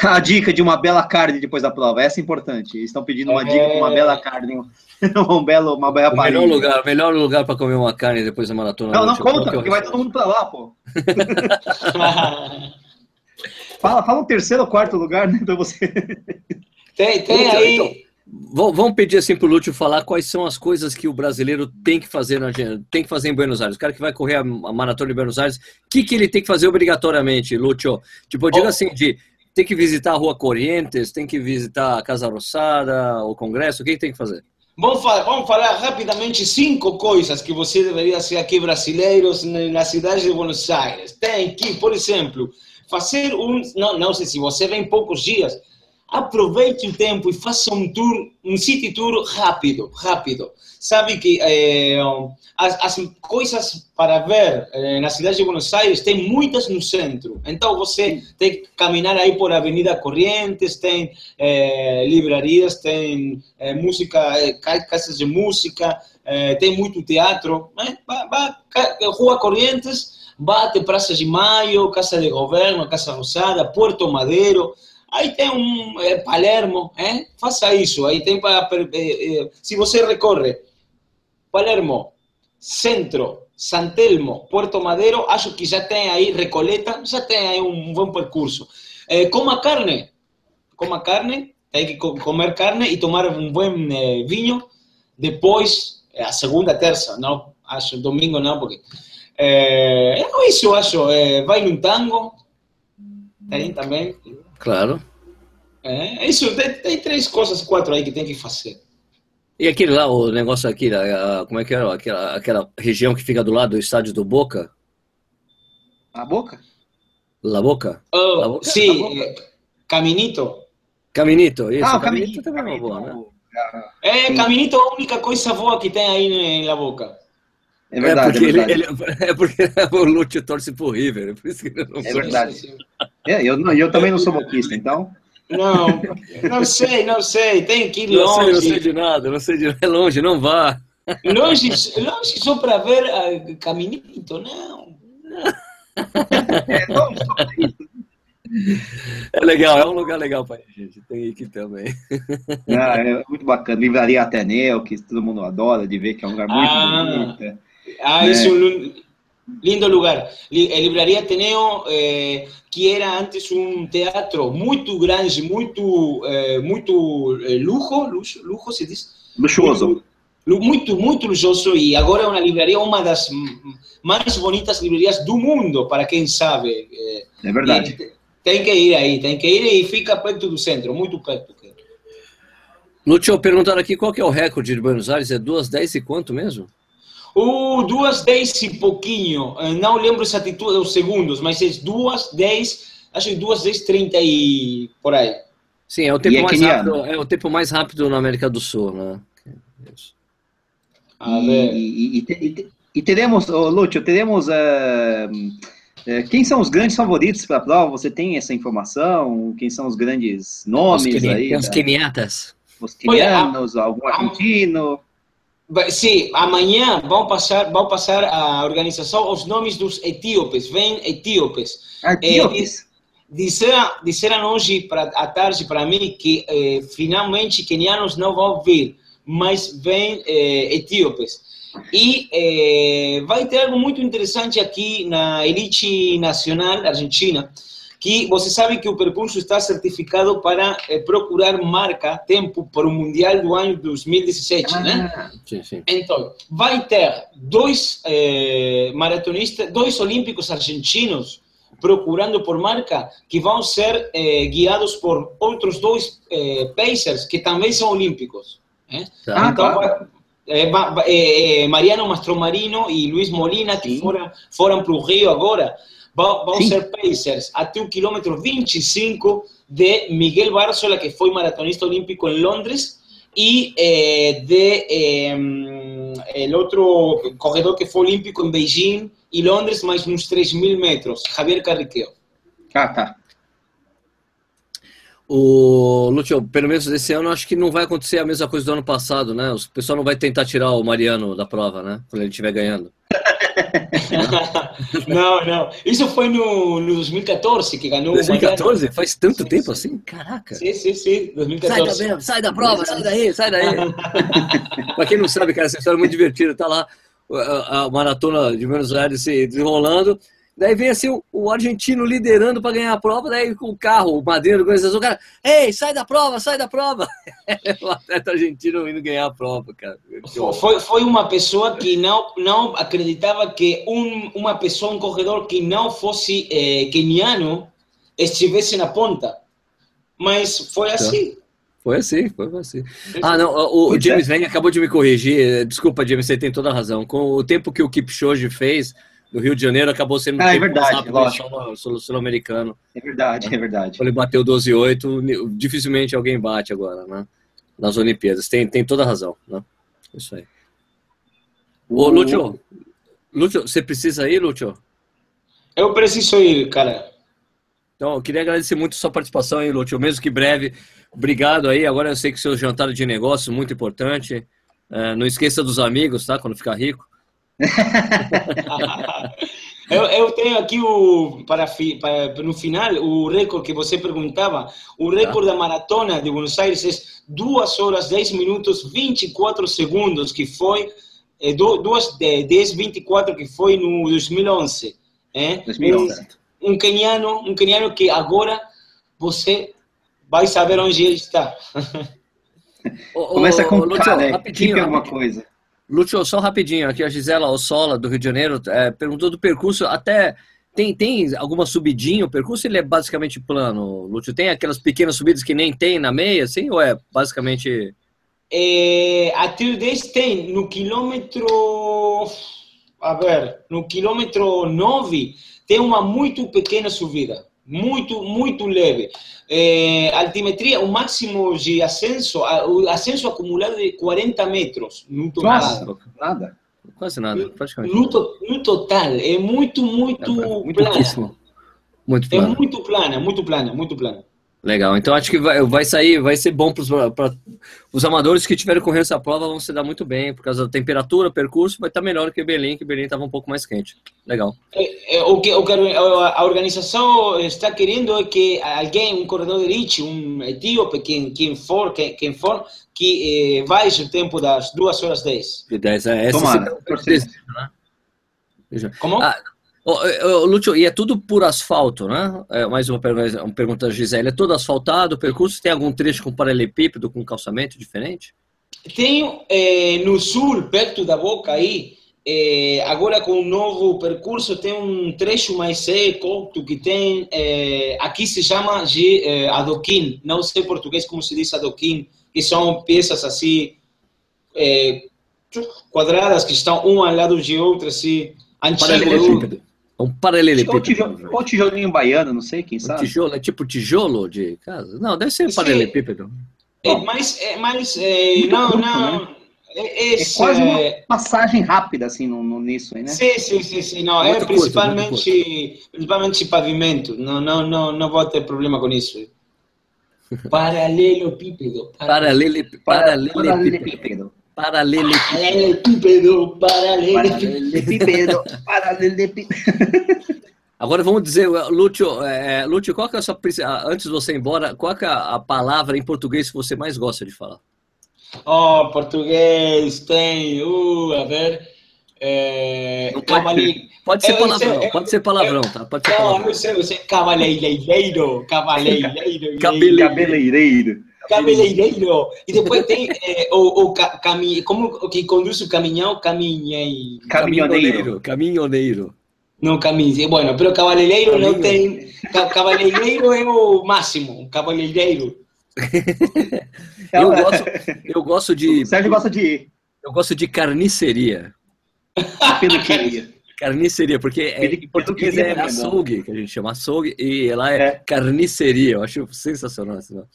a dica de uma bela carne depois da prova. Essa é importante. Eles estão pedindo uma dica de uma É. bela carne, um, belo, uma bela O melhor lugar, o melhor lugar para comer uma carne depois da maratona. Não, não Nietzsche, qual conta, que é o porque vai todo mundo para lá, pô. Fala, fala um terceiro ou quarto lugar, né, para você. tem, tem Então, aí. então, Vamos pedir assim pro Lúcio falar quais são as coisas que o brasileiro tem que fazer na Argentina, tem que fazer em Buenos Aires. O cara que vai correr a a maratona de Buenos Aires, o que, que ele tem que fazer obrigatoriamente, Lúcio? Tipo, eu digo Oh. assim, de tem que visitar a Rua Corrientes, tem que visitar a Casa Rosada, o Congresso, o que, tem que fazer? Vamos falar, vamos falar rapidamente cinco coisas que você deveria ser aqui brasileiros na cidade de Buenos Aires. Tem que, por exemplo, fazer um, não, não sei se você vem poucos dias, aproveite o tempo e faça um tour, um city tour rápido, rápido. Sabe que eh, as, as coisas para ver eh, na cidade de Buenos Aires tem muitas no centro. Então você tem que caminhar aí por Avenida Corrientes, tem eh, livrarias, tem música, ca- casas de música, tem muito teatro. Né? Vá, vá, Rua Corrientes, bate Praça de Maio, Casa de Governo, Casa Rosada, Puerto Madeiro. Aí tem um Palermo, eh? faça isso. Aí tem para. se você recorre Palermo, Centro, San Telmo, Puerto Madeiro, acho que já tem aí Recoleta, já tem aí um bom percurso. Eh, coma carne, coma carne, tem que co- comer carne e tomar um bom eh, vinho. Depois, eh, a segunda, terça, não, acho domingo não, porque. É isso, acho. Eh, vai num tango, tem também. Claro. É, é isso, tem, tem três coisas, quatro aí que tem que fazer. E aquele lá, o negócio aqui, a- a- como é que era? Aquela, aquela região que fica do lado do estádio do Boca? A boca? La Boca? Oh, La Boca? sí, La Boca. eh, Caminito. Caminito, isso. ah, o Caminito caminho. também é uma boa, né? É, Sim. Caminito é a única coisa boa que tem aí em La Boca. É verdade, é, porque ele- verdade. ele- é porque o Lúcio torce pro River, é por isso que ele não É verdade. É, eu, não, eu também não sou boquista, então. Não, não sei, não sei, tem que ir Não sei, não sei longe. de nada, não sei de é longe, não vá. Longe, longe só para ver ah, Caminito, não. É. É legal, é um lugar legal pra ir, gente. Tem aqui também. Ah, é muito bacana. Livraria Ateneu, que todo mundo adora de ver que é um lugar muito Ah. bonito. Ah, É. es un lindo lugar. Livraria Ateneo, eh, que era antes um teatro muito grande, muito, eh, muito eh, luxo, luxo, luxo se diz? Luxuoso. Lu- Muito, muito luxuoso e agora é uma livraria, uma das mais bonitas livrarias do mundo, para quem sabe. Eh, É verdade. e tem que ir aí, tem que ir e fica perto do centro, muito perto. Lúcio, perguntaram aqui qual que é o recorde de Buenos Aires, é 2, 10 e quanto mesmo? Uh, duas dez e pouquinho, Eh, não lembro exatamente os segundos, mas é duas dez, acho que duas dez trinta e por aí. Sim, é o tempo E é mais keniano? rápido, é o tempo mais rápido na América do Sul, né? E, e, e, te- te- teremos, ô, Lúcio, teremos. eh, quem são os grandes favoritos para a prova? Você tem essa informação? Quem são os grandes nomes Os aí? os da- queniatas. os quenianos, algum argentino? Sim, amanhã vão passar, vão passar a organização os nomes dos etíopes, vem etíopes. Artíopes? Disseram, disseram hoje pra, à tarde para mim que eh, finalmente quenianos não vão vir, mas vem eh, etíopes. E eh, vai ter algo muito interessante aqui na elite nacional argentina, que você sabe que o percurso está certificado para eh, procurar marca, tempo, para o Mundial do ano 2017, né? Ah, Sim, sim. Então, vai ter dois eh, maratonistas, dois olímpicos argentinos procurando por marca que vão ser eh, guiados por outros dois eh, pacers que também são olímpicos. né? Tá. Ah, Então, claro. vai- é, é, Mariano Mastromarino e Luiz Molina, que Sim. foram, foram para o Rio agora, vão, ser Pacers até o quilômetro 25 de Miguel Barzola, que foi maratonista olímpico em Londres, e eh, de eh, el outro corredor que foi olímpico em Beijing e Londres, mais uns 3 mil metros, Javier Carriqueo. Ah, tá. O Lúcio, pelo menos esse ano, acho que não vai acontecer a mesma coisa do ano passado, né? O pessoal não vai tentar tirar o Mariano da prova, né? Quando ele estiver ganhando. não, não. Isso foi no, no 2014 que ganhou o 2014? Faz tanto Sim, tempo sim. assim? Caraca. Sim, sim, sim, Sai da, 2014. sai da prova, sai daí, sai daí. pra quem não sabe, cara, essa história é muito divertida. Tá lá a, a maratona de Buenos Aires se desenrolando. Daí vem assim o, o argentino liderando para ganhar a prova, daí com o carro, o madeiro, o cara, ei, sai da prova, sai da prova. o atleta argentino indo ganhar a prova, cara. Foi, foi uma pessoa que não, não acreditava que um, uma pessoa, um corredor que não fosse eh, keniano estivesse na ponta. Mas foi assim. Foi assim, foi assim. Ah, não, o, Pois James Vane acabou de me corrigir. Desculpa, James, você tem toda a razão. Com o tempo que o Kipchoge fez no Rio de Janeiro, acabou sendo um Ah, é verdade, rápido lógico. do sul- sul-americano. É verdade, é verdade. Quando ele bateu 12,8, dificilmente alguém bate agora, né? Nas Olimpíadas. Tem, tem toda a razão, né? Isso aí. Ô, Lúcio, Lúcio, você precisa ir, Lúcio? Eu preciso ir, cara. Então, eu queria agradecer muito a sua participação aí, Lúcio, mesmo que breve. Obrigado aí. Agora eu sei que seu jantar de negócio muito importante. É, não esqueça dos amigos, tá? Quando ficar rico. eu, eu tenho aqui o para, fi- para no final o recorde que você perguntava. O recorde da maratona de Buenos Aires é 2 horas 10 minutos 24 segundos, que foi é, 2 10 24 que foi no 2011. É? 2011. Um, um keniano, um keniano que agora você vai saber onde ele está. Começa com Lúcio, K, né? rapidinho, Keep alguma rapidinho. coisa. Lúcio, só rapidinho, aqui a Gisela Ossola, do Rio de Janeiro, é, perguntou do percurso, até tem, tem alguma subidinha o percurso, ele é basicamente plano, Lúcio? Tem aquelas pequenas subidas que nem tem na meia, assim, ou é basicamente... É, o 10 tem no quilômetro. A ver, no quilômetro 9 tem uma muito pequena subida, muito, muito leve. É, altimetria, o máximo de ascenso, o ascenso acumulado de 40 metros no total. Nada. Quase nada, praticamente. No, no total, é muito, muito, muito plana. Muito É plano. muito plana, muito plana, muito plana. Legal, então acho que vai, vai sair, vai ser bom para os amadores que tiverem correndo essa prova, vão se dar muito bem, por causa da temperatura, percurso, vai estar melhor que Berlim, que Berlim estava um pouco mais quente. Legal. É, é, O que, o que a organização está querendo é que alguém, um corredor de elite, um etíope, quem, quem for, quem, quem for, que eh, baixe o tempo das 2 horas 10. De 10 é essa Tomara, é né? Como? Ah, Ô, ô, Lúcio, e é tudo por asfalto, né? É, mais uma pergunta, uma pergunta da Gisele. É todo asfaltado o percurso? Tem algum trecho com paralelepípedo, com calçamento diferente? Tem eh, no sul, perto da boca aí, eh, agora com o novo percurso, tem um trecho mais seco que tem, eh, aqui se chama de eh, adoquim, não sei em português como se diz adoquim, que são peças assim, quadradas que estão uma ao lado de outra, assim, antigo. Paralelepípedo. É um Ou paralelepípedo. tijolo, ou tijolinho baiano, não sei, quem Um sabe. tijolo, é tipo tijolo de casa? Não, deve ser Sim. paralelepípedo. É, mas, é, mas é, Muito não, curto, não. É, É quase uma é, passagem rápida, assim, no, no- nisso aí, né? Sim, sim, sim, sim. Não, Muito é curto, principalmente, principalmente pavimento. Não, não, não, não vou ter problema com isso. Paralelepípedo. Paralele, paralelepípedo. Paralelepípedo. Paralelepípedo. Paralelepípedo. Paralelepípedo. Agora vamos dizer, Lúcio, é, Lúcio, qual que é a sua, ah, antes de você ir embora, qual que é a palavra em português que você mais gosta de falar? Oh, português, tem. Uh, a ver. É, Não pode- ser Eu palavrão, sei, pode ser palavrão, tá? Pode ser Não, palavrão. eu sei, eu sei. Cavaleireiro. Cavaleireiro. Cabele- Cabeleireiro. Cabeleireiro. E depois tem eh, o, o ca, cami, como o que conduz o caminhão, caminheiro. Caminhoneiro. Caminhoneiro. Não caminho. Bueno, pero cabeleireiro não tem. Ca, cabeleireiro é o máximo. Cabeleireiro. Eu gosto, eu gosto de. O Sérgio gosta de. Eu gosto de carniceria. Peluqueria. Carniceria, porque é, em português é não. açougue, que a gente chama açougue, e lá é, É. carniceria. Eu acho sensacional esse nome.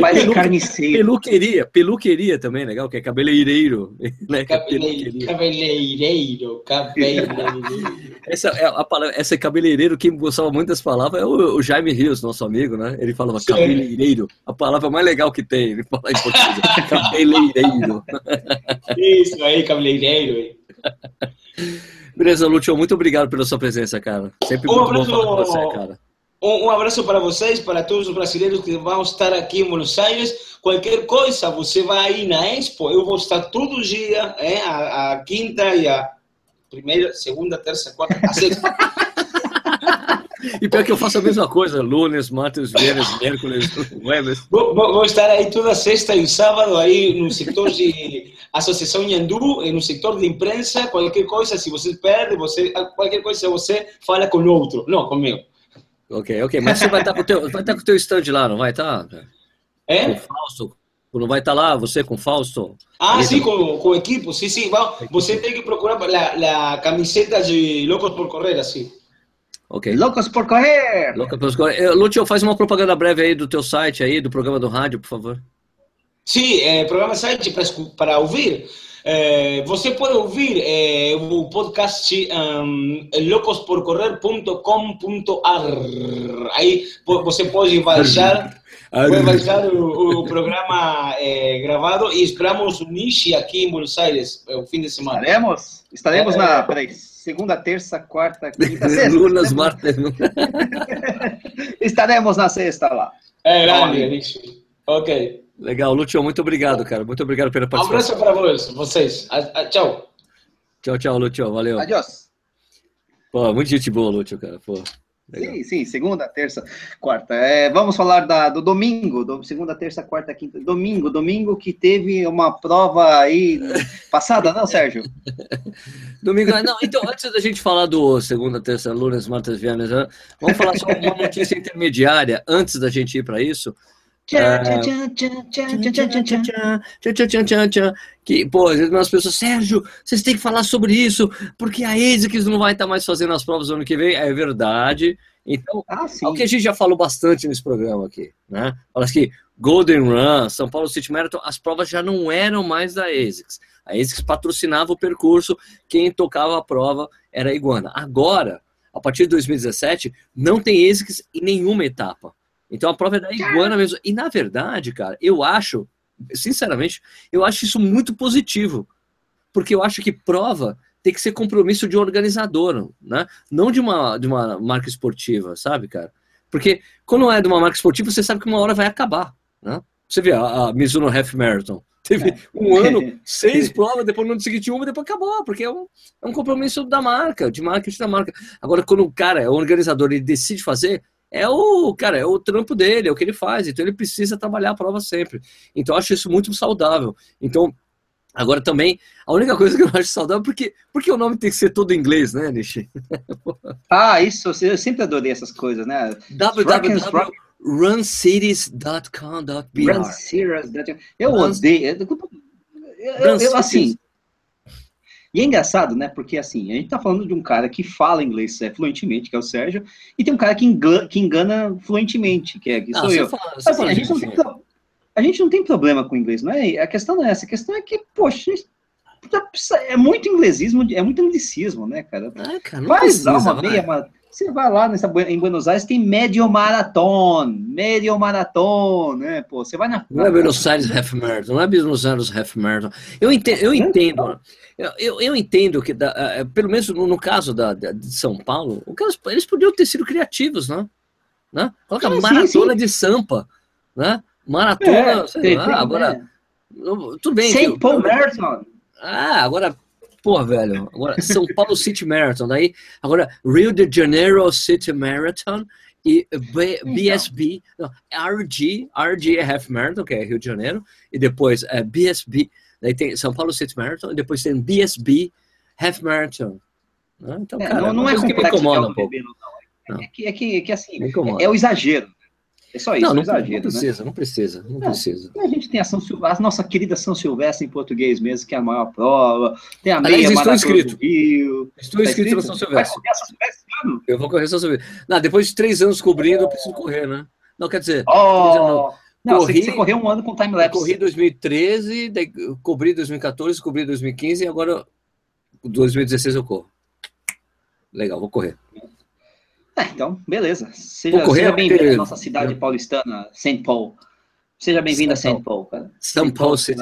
Mas é Pelu- carniceiro. Peluqueria, peluqueria também, legal, que é cabeleireiro. Né? é. Cabeleireiro, cabeleireiro. Essa é a palavra, essa cabeleireiro, quem gostava muito dessa palavra é o, o Jaime Rios, nosso amigo, né? Ele falava Sim. cabeleireiro, a palavra mais legal que tem, ele fala em português. cabeleireiro. Isso aí, cabeleireiro. Beleza, Lúcio, muito obrigado pela sua presença, cara. Sempre Um muito bom abraço. falar com você, cara. Um, um abraço para vocês, para todos os brasileiros que vão estar aqui em Buenos Aires. Qualquer coisa, você vai aí na Expo. Eu vou estar todo dia, é, a, a quinta e a primeira, segunda, terça, quarta, a sexta. E pior que eu faço a mesma coisa, lunes, martes, viernes, miércoles, jueves. Vou, vou- vou estar aí toda sexta e sábado aí no setor de Associação Yandu, no setor de imprensa. Qualquer coisa, se você perde, você, qualquer coisa você fala com o outro, não comigo. Ok, ok, mas você vai estar com o teu, vai estar com o teu stand lá, não vai estar? Com o É? Fausto? Não vai estar lá, você com o Fausto? Ah, Aí sim, tá- com, com equipo, sim, sim. Vamos, você tem que procurar a, a camiseta de Loucos por Correr, assim. Ok. Loucos por correr! Louca pelos cor- Eh, Lúcio, faz uma propaganda breve aí do teu site aí, do programa do rádio, por favor. Sim, é, programa site para, ouvir. É, você pode ouvir é, o podcast um, locosporcorrer.com.ar. Aí você pode baixar, pode baixar o, o programa é, gravado e esperamos o Nishi aqui em Buenos Aires é, o fim de semana. Estaremos? Estaremos É. na. Peraí, segunda, terça, quarta, quinta, sexta. Lunas Martes. Estaremos na sexta lá. É grande, Nishi. Ok. Legal, Lúcio, muito obrigado, cara. Muito obrigado pela Um participação. abraço para vocês. vocês. A- a- tchau. Tchau, tchau, Lúcio. Valeu. Adiós. Pô, muito gente boa, Lúcio, cara. Pô, legal. Sim, sim, segunda, terça, quarta. É, vamos falar da, do domingo, do, segunda, terça, quarta, quinta. Domingo, domingo que teve uma prova aí passada, não, Sérgio? Domingo, não, então, antes da gente falar do segunda, terça, lunes, martes, viernes, vamos falar só uma notícia intermediária antes da gente ir para isso. Que, pô, as pessoas, Sérgio, vocês têm que falar sobre isso, porque a ASICS não vai estar mais fazendo as provas no ano que vem. É verdade. Então, Ah, é o que a gente já falou bastante nesse programa aqui, né? Fala que Golden Run, São Paulo City Marathon, as provas já não eram mais da ASICS. A ASICS patrocinava o percurso, quem tocava a prova era a Iguana. Agora, a partir de 2017, não tem ASICS em nenhuma etapa. Então a prova é da Iguana mesmo. E na verdade, cara, eu acho, sinceramente, eu acho isso muito positivo. Porque eu acho que prova tem que ser compromisso de um organizador, né? Não de uma, de uma marca esportiva, sabe, cara? Porque quando é de uma marca esportiva, você sabe que uma hora vai acabar, né? Você vê a, a Mizuno Half Marathon. Teve um ano, seis provas, depois no ano seguinte uma, depois acabou, porque é um, é um compromisso da marca, de marketing da marca. Agora, quando o cara, o organizador, ele decide fazer, é o, cara, é o trampo dele, é o que ele faz, então ele precisa trabalhar a prova sempre. Então eu acho isso muito saudável. Então, agora também, a única coisa que eu acho saudável, porque, porque o nome tem que ser todo em inglês, né, Nishi? Ah, isso, eu sempre adorei essas coisas, né? www.runcities.com.br Run Serious, that- Eu odeio. Eu, eu- eu- assim. E é engraçado, né? Porque assim, a gente tá falando de um cara que fala inglês é, fluentemente, que é o Sérgio, e tem um cara que engana, que engana fluentemente, que, é, que sou você eu. fala- você Assim, a, gente não tem, a gente não tem problema com inglês, não é? A questão não é essa, a questão é que, poxa, é muito inglesismo, é muito anglicismo, né, cara? Ah, cara, Faz lá uma meia, uma- você vai lá nessa, em Buenos Aires, tem médio maratón, médio maratón, né? Pô, você vai na. Não é Buenos Aires Half Marathon, não é Buenos Aires Half Marathon. Eu entendo, eu entendo, eu, eu, entendo que, da- eh, pelo menos no, no caso da, da- de São Paulo, o que eles, podiam ter sido criativos, né? né? Coloca Ah, sim, maratona sim. de Sampa, né? Maratona, sei tem- lá, tem, agora, né? tudo bem. Que- Paul Marathon. Ah, agora, pô, velho, agora São Paulo City Marathon, daí, agora Rio de Janeiro City Marathon e B- BSB, não, RG, RG é Half Marathon, que é Rio de Janeiro, e depois é BSB, daí tem São Paulo City Marathon, e depois tem BSB Half Marathon. né? Então, É, cara, não, não uma é coisa que me complexo. incomoda é um pouco. É que, é que, é que assim, é o exagero. É só isso, Não, não, exagero, não né? precisa, não precisa, não Não. precisa. A gente tem a, São a nossa querida São Silvestre em português mesmo, que é a maior prova. Tem a Aliás, meia estou maratona inscrito. Rio. Estou Tá inscrito no São Vai Silvestre. correr a São Silvestre ano? Eu vou correr São Silvestre. Não, depois de três anos cobrindo, eu preciso correr, né? Não, quer dizer, Oh! Não, Corri- você, correu um ano com time-lapse. corri em 2013, daí eu cobri em 2014, cobri em 2015 e agora 2016 eu corro. Legal, vou correr. Ah, então, beleza. Seja, seja bem-vindo ter- à nossa cidade paulistana, St. Paul. Seja bem-vindo a St. Paul, cara. São Paulo City.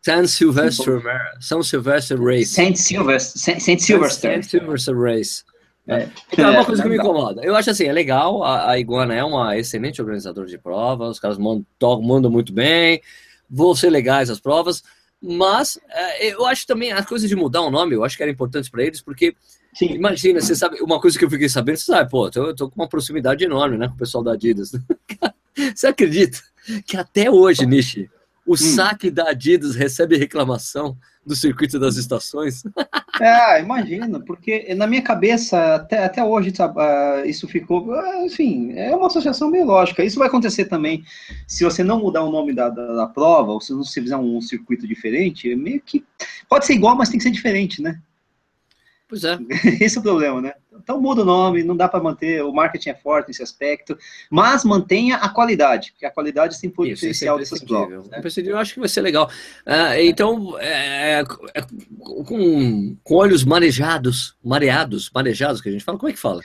São Silvestre, São Silvestre Race. St. Silvestre. St. St. Silvestre. St. Silvestre Race. É. Então, é uma É, coisa que me incomoda. Eu acho assim, é legal, a, a Iguana é uma excelente organizadora de prova, os caras mandam, mandam muito bem, vão ser legais as provas, mas é, eu acho também as coisas de mudar o nome, eu acho que era importante para eles, porque Sim. imagina, você sabe, uma coisa que eu fiquei sabendo, você sabe, pô, eu tô, tô com uma proximidade enorme, né, com o pessoal da Adidas. Você acredita que até hoje, Nishi, o saque da Adidas recebe reclamação do circuito das estações? Ah, imagino, porque na minha cabeça, até, até hoje, sabe, ah, isso ficou. ah, Enfim, é uma associação meio lógica. Isso vai acontecer também se você não mudar o nome da, da, da prova, ou se não se fizer um circuito diferente, é meio que. Pode ser igual, mas tem que ser diferente, né? Pois é. Esse é o problema, né? Então muda o nome, não dá para manter, o marketing é forte nesse aspecto, mas mantenha a qualidade, porque a qualidade sempre foi Isso, é diferencial dessas provas. É Né? imprescindível, Eu acho que vai ser legal. Ah, então, é, é, com, com olhos marejados, mareados, marejados, que a gente fala, como é que fala?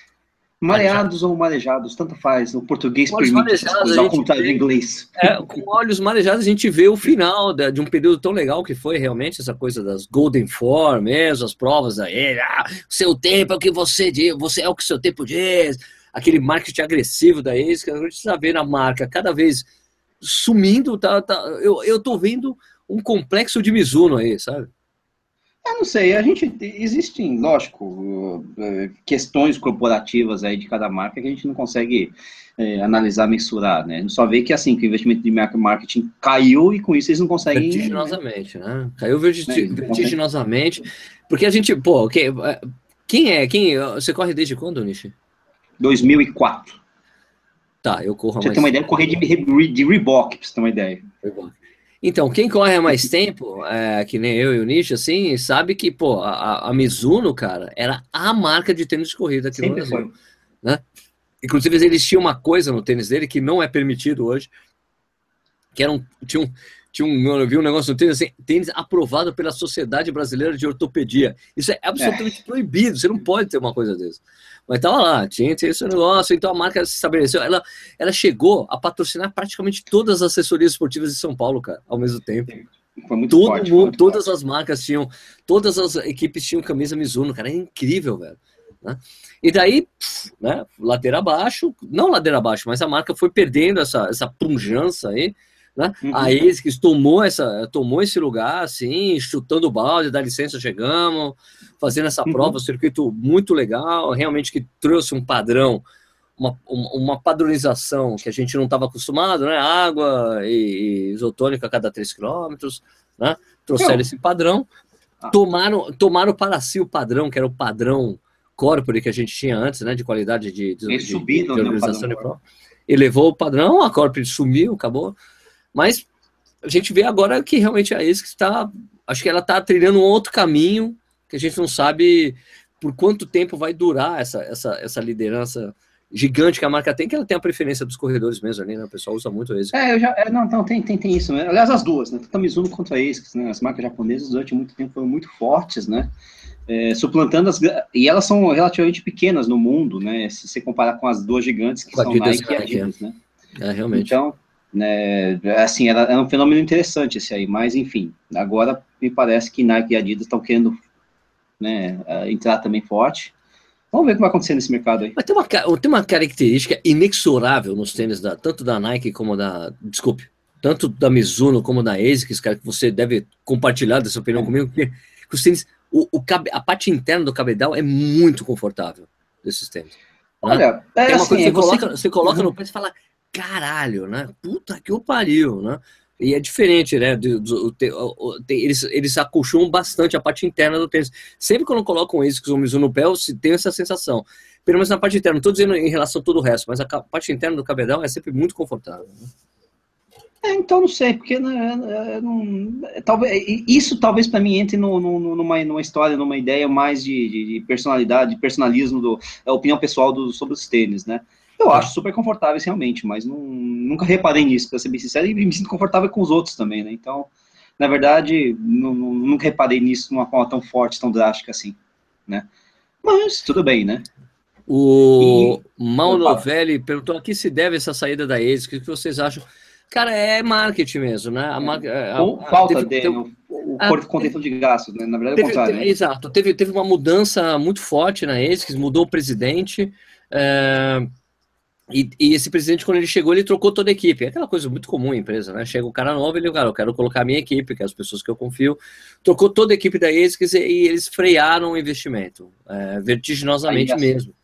Mareados ou marejados, tanto faz, o português Olhos permite ao gente contrário do inglês. É, com olhos marejados, a gente vê o final da- de um período tão legal que foi realmente essa coisa das Golden Four mesmo, as provas aí, ah, seu tempo é o que você diz, você é o que seu tempo diz, aquele marketing agressivo da ex, que a gente está vendo a marca cada vez sumindo, tá, tá, eu, eu tô vendo um complexo de Mizuno aí, sabe? Eu não sei, a gente existem, lógico, eh, questões corporativas aí de cada marca que a gente não consegue eh, analisar, mensurar, né? A gente só vê que assim, que o investimento de marketing caiu e com isso eles não conseguem. Vertiginosamente, né? Caiu É, vertiginosamente, porque a gente, pô, que- quem é, quem, você corre desde quando, Nishi? 2004. Tá, eu corro você mais ter uma ideia, eu corri de, de Reebok, pra você ter uma ideia. Então, quem corre há mais tempo, é, que nem eu e o Nish, assim, sabe que, pô, a, a Mizuno, cara, era a marca de tênis de corrida aqui no Sempre Brasil. foi. Inclusive, eles tinham uma coisa no tênis dele que não é permitido hoje, que era um, tinha um, tinha um, eu vi um negócio no tênis, assim, tênis aprovado pela Sociedade Brasileira de Ortopedia. Isso é absolutamente proibido, você não pode ter uma coisa dessa. Mas tava lá, tinha, tinha esse negócio, então a marca se estabeleceu, ela, ela chegou a patrocinar praticamente todas as assessorias esportivas de São Paulo, cara, ao mesmo tempo. Foi muito Todo forte. mundo, muito todas forte. as marcas tinham, todas as equipes tinham camisa Mizuno, cara, é incrível, velho. né? E daí, né, ladeira abaixo, não ladeira abaixo, mas a marca foi perdendo essa, essa punjança aí, né? Uhum. A ASICS tomou, essa, tomou esse lugar, assim, chutando o balde, dá licença, chegamos, fazendo essa Uhum. prova, um circuito muito legal, realmente que trouxe um padrão, uma, uma padronização que a gente não estava acostumado, né? Água e, e isotônica a cada 3 quilômetros, né? Trouxeram esse padrão, Ah. tomaram, tomaram para si o padrão, que era o padrão corporate que a gente tinha antes, né? De qualidade de, de, de- subiram, de né, organização de padrão prova. Elevou o padrão, a corporate sumiu, acabou. Mas a gente vê agora que realmente a ESC está. Acho que ela está trilhando um outro caminho que a gente não sabe por quanto tempo vai durar essa, essa, essa liderança gigante que a marca tem, que ela tem a preferência dos corredores mesmo ali, né? O pessoal usa muito a ESC. É, eu já. é, não, não, tem, tem, tem isso, né? Aliás, as duas, né? Tanto a Mizuno quanto a ASICS, né? As marcas japonesas durante muito tempo foram muito fortes, né? É, suplantando as. E elas são relativamente pequenas no mundo, né? Se você comparar com as duas gigantes que Com são Adidas Nike e Adidas, né? É, realmente. Então, né, assim, era, era um fenômeno interessante esse aí, mas enfim, agora me parece que Nike e Adidas estão querendo né, eh, entrar também forte. Vamos ver o que vai acontecer nesse mercado aí. Mas tem uma, tem uma característica inexorável nos tênis, da, tanto da Nike como da. Desculpe, tanto da Mizuno como da ASICS, cara, que você deve compartilhar dessa opinião comigo, que, os tênis. O, o a parte interna do cabedal é muito confortável desses tênis. né? Olha, é Tem uma assim, é você coloca, você coloca no pé e fala, caralho, né? Puta que o pariu, né? E é diferente, né? eles, eles acolchoam bastante a parte interna do tênis. Sempre quando colocam ASICS ou Mizuno no pé, eu tenho essa sensação. Pelo menos na parte interna. Não estou dizendo em relação a todo o resto, mas a parte interna do cabedal é sempre muito confortável. né? É, então não sei, porque né, é, não- é, talvez, isso talvez para mim entre no, no- numa, numa história, numa ideia mais de, de- de personalidade, de personalismo, do, opinião pessoal do, sobre os tênis, né? Eu Tá. acho super confortáveis realmente, mas não- nunca reparei nisso, para ser bem sincero, e me sinto confortável com os outros também, né? Então, na verdade, nu- nu- nunca reparei nisso de uma forma tão forte, tão drástica assim, né? Mas tudo bem, né? O Mauro Opa. Novelli perguntou a que se deve essa saída da ASICS, o que vocês acham? Cara, é marketing mesmo, né? A mar- a- Ou a- falta teve- de teve- o, o Ah, contenção de gastos, né? Na verdade é o contrário, teve- né? Exato, teve, teve uma mudança muito forte na ASICS, mudou o presidente, é, e, e esse presidente, quando ele chegou, ele trocou toda a equipe. É aquela coisa muito comum em empresa, né? Chega o cara novo, ele, cara, eu quero colocar a minha equipe, que é as pessoas que eu confio. Trocou toda a equipe da ASICS e, eles frearam o investimento, é, vertiginosamente assim, mesmo.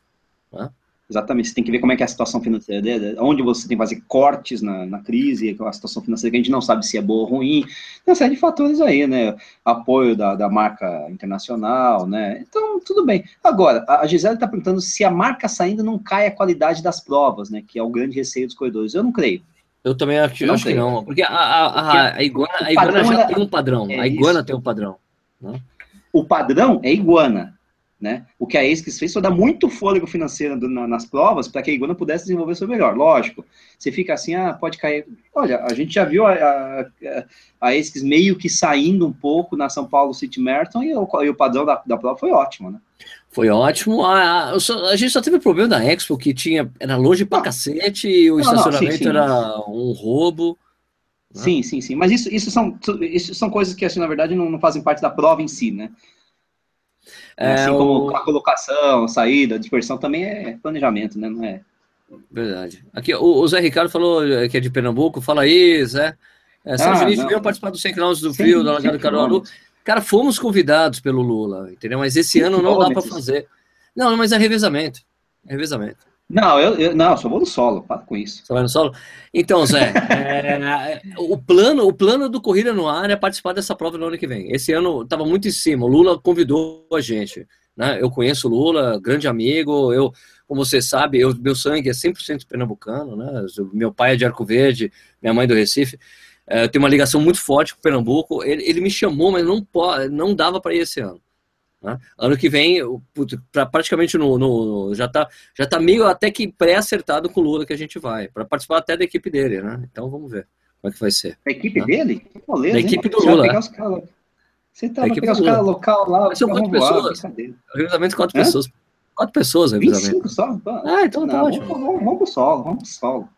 Exatamente, você tem que ver como é que é a situação financeira dele, onde você tem que fazer cortes na, na crise, aquela situação financeira que a gente não sabe se é boa ou ruim, tem uma série de fatores aí, né, apoio da, da marca internacional, né, então tudo bem. Agora, a a Gisele está perguntando se a marca saindo não cai a qualidade das provas, né, que é o grande receio dos corredores, eu não creio. Eu também acho, Não acho que não, porque a, a, a, a Iguana, a Iguana já era- tem um padrão, é a Iguana isso. tem um padrão. O padrão é iguana, né? O que a ASICS fez foi dar muito fôlego financeiro na- nas provas para que a iguana pudesse desenvolver seu melhor. Lógico, você fica assim, ah, pode cair. Olha, a gente já viu a, a, a ASICS meio que saindo um pouco na São Paulo City Marathon e o, e o padrão da, da prova foi ótimo, né? Foi ótimo. A, a- a gente só teve problema da Expo, que tinha, era longe pra Não. cacete, e o Não, não, estacionamento sim, sim. era um roubo. Né? Sim, sim, sim. Mas isso, isso, são, isso são coisas que, assim, na verdade, não, não fazem parte da prova em si, né? É, assim o- como a colocação, saída, dispersão também é planejamento, né? Não é. Verdade. Aqui, o, o Zé Ricardo falou eh, que é de Pernambuco. Fala aí, Zé. É, Sérgio Ah, não. veio participar dos 100 km do Frio, da Largada do Caruaru. Cara, fomos convidados pelo Lula, entendeu? Mas esse ano não dá quilômetros. fazer. Não, mas é revezamento. É revezamento. Não, eu, eu não, eu só vou no solo, para com isso. Você vai no solo? Então, Zé, é, o, plano, o plano do Corrida no Ar é participar dessa prova no ano que vem. Esse ano estava muito em cima. O Lula convidou a gente. Né? Eu conheço o Lula, grande amigo. Eu, como você sabe, eu, meu sangue é 100% pernambucano. Né? Meu pai é de Arco Verde, minha mãe é do Recife. É, eu tenho uma ligação muito forte com Pernambuco. Ele, ele me chamou, mas não, não dava para ir esse ano. Né? Ano que vem, pra, praticamente no, no, já está já tá meio até que pré-acertado com o Lula que a gente vai, para participar até da equipe dele, né? Então vamos ver como é que vai ser. A equipe Tá. dele? Que moleza, Da hein? equipe do Você vai Lula, pegar os caras- Você tá pegar os do caras local lá, são quatro pessoas. Revezamento quatro Hã? pessoas. Quatro pessoas, revezamento. 25 só? Ah, então tá Não, ótimo. Vamos, vamos, pro solo, vamos pro solo.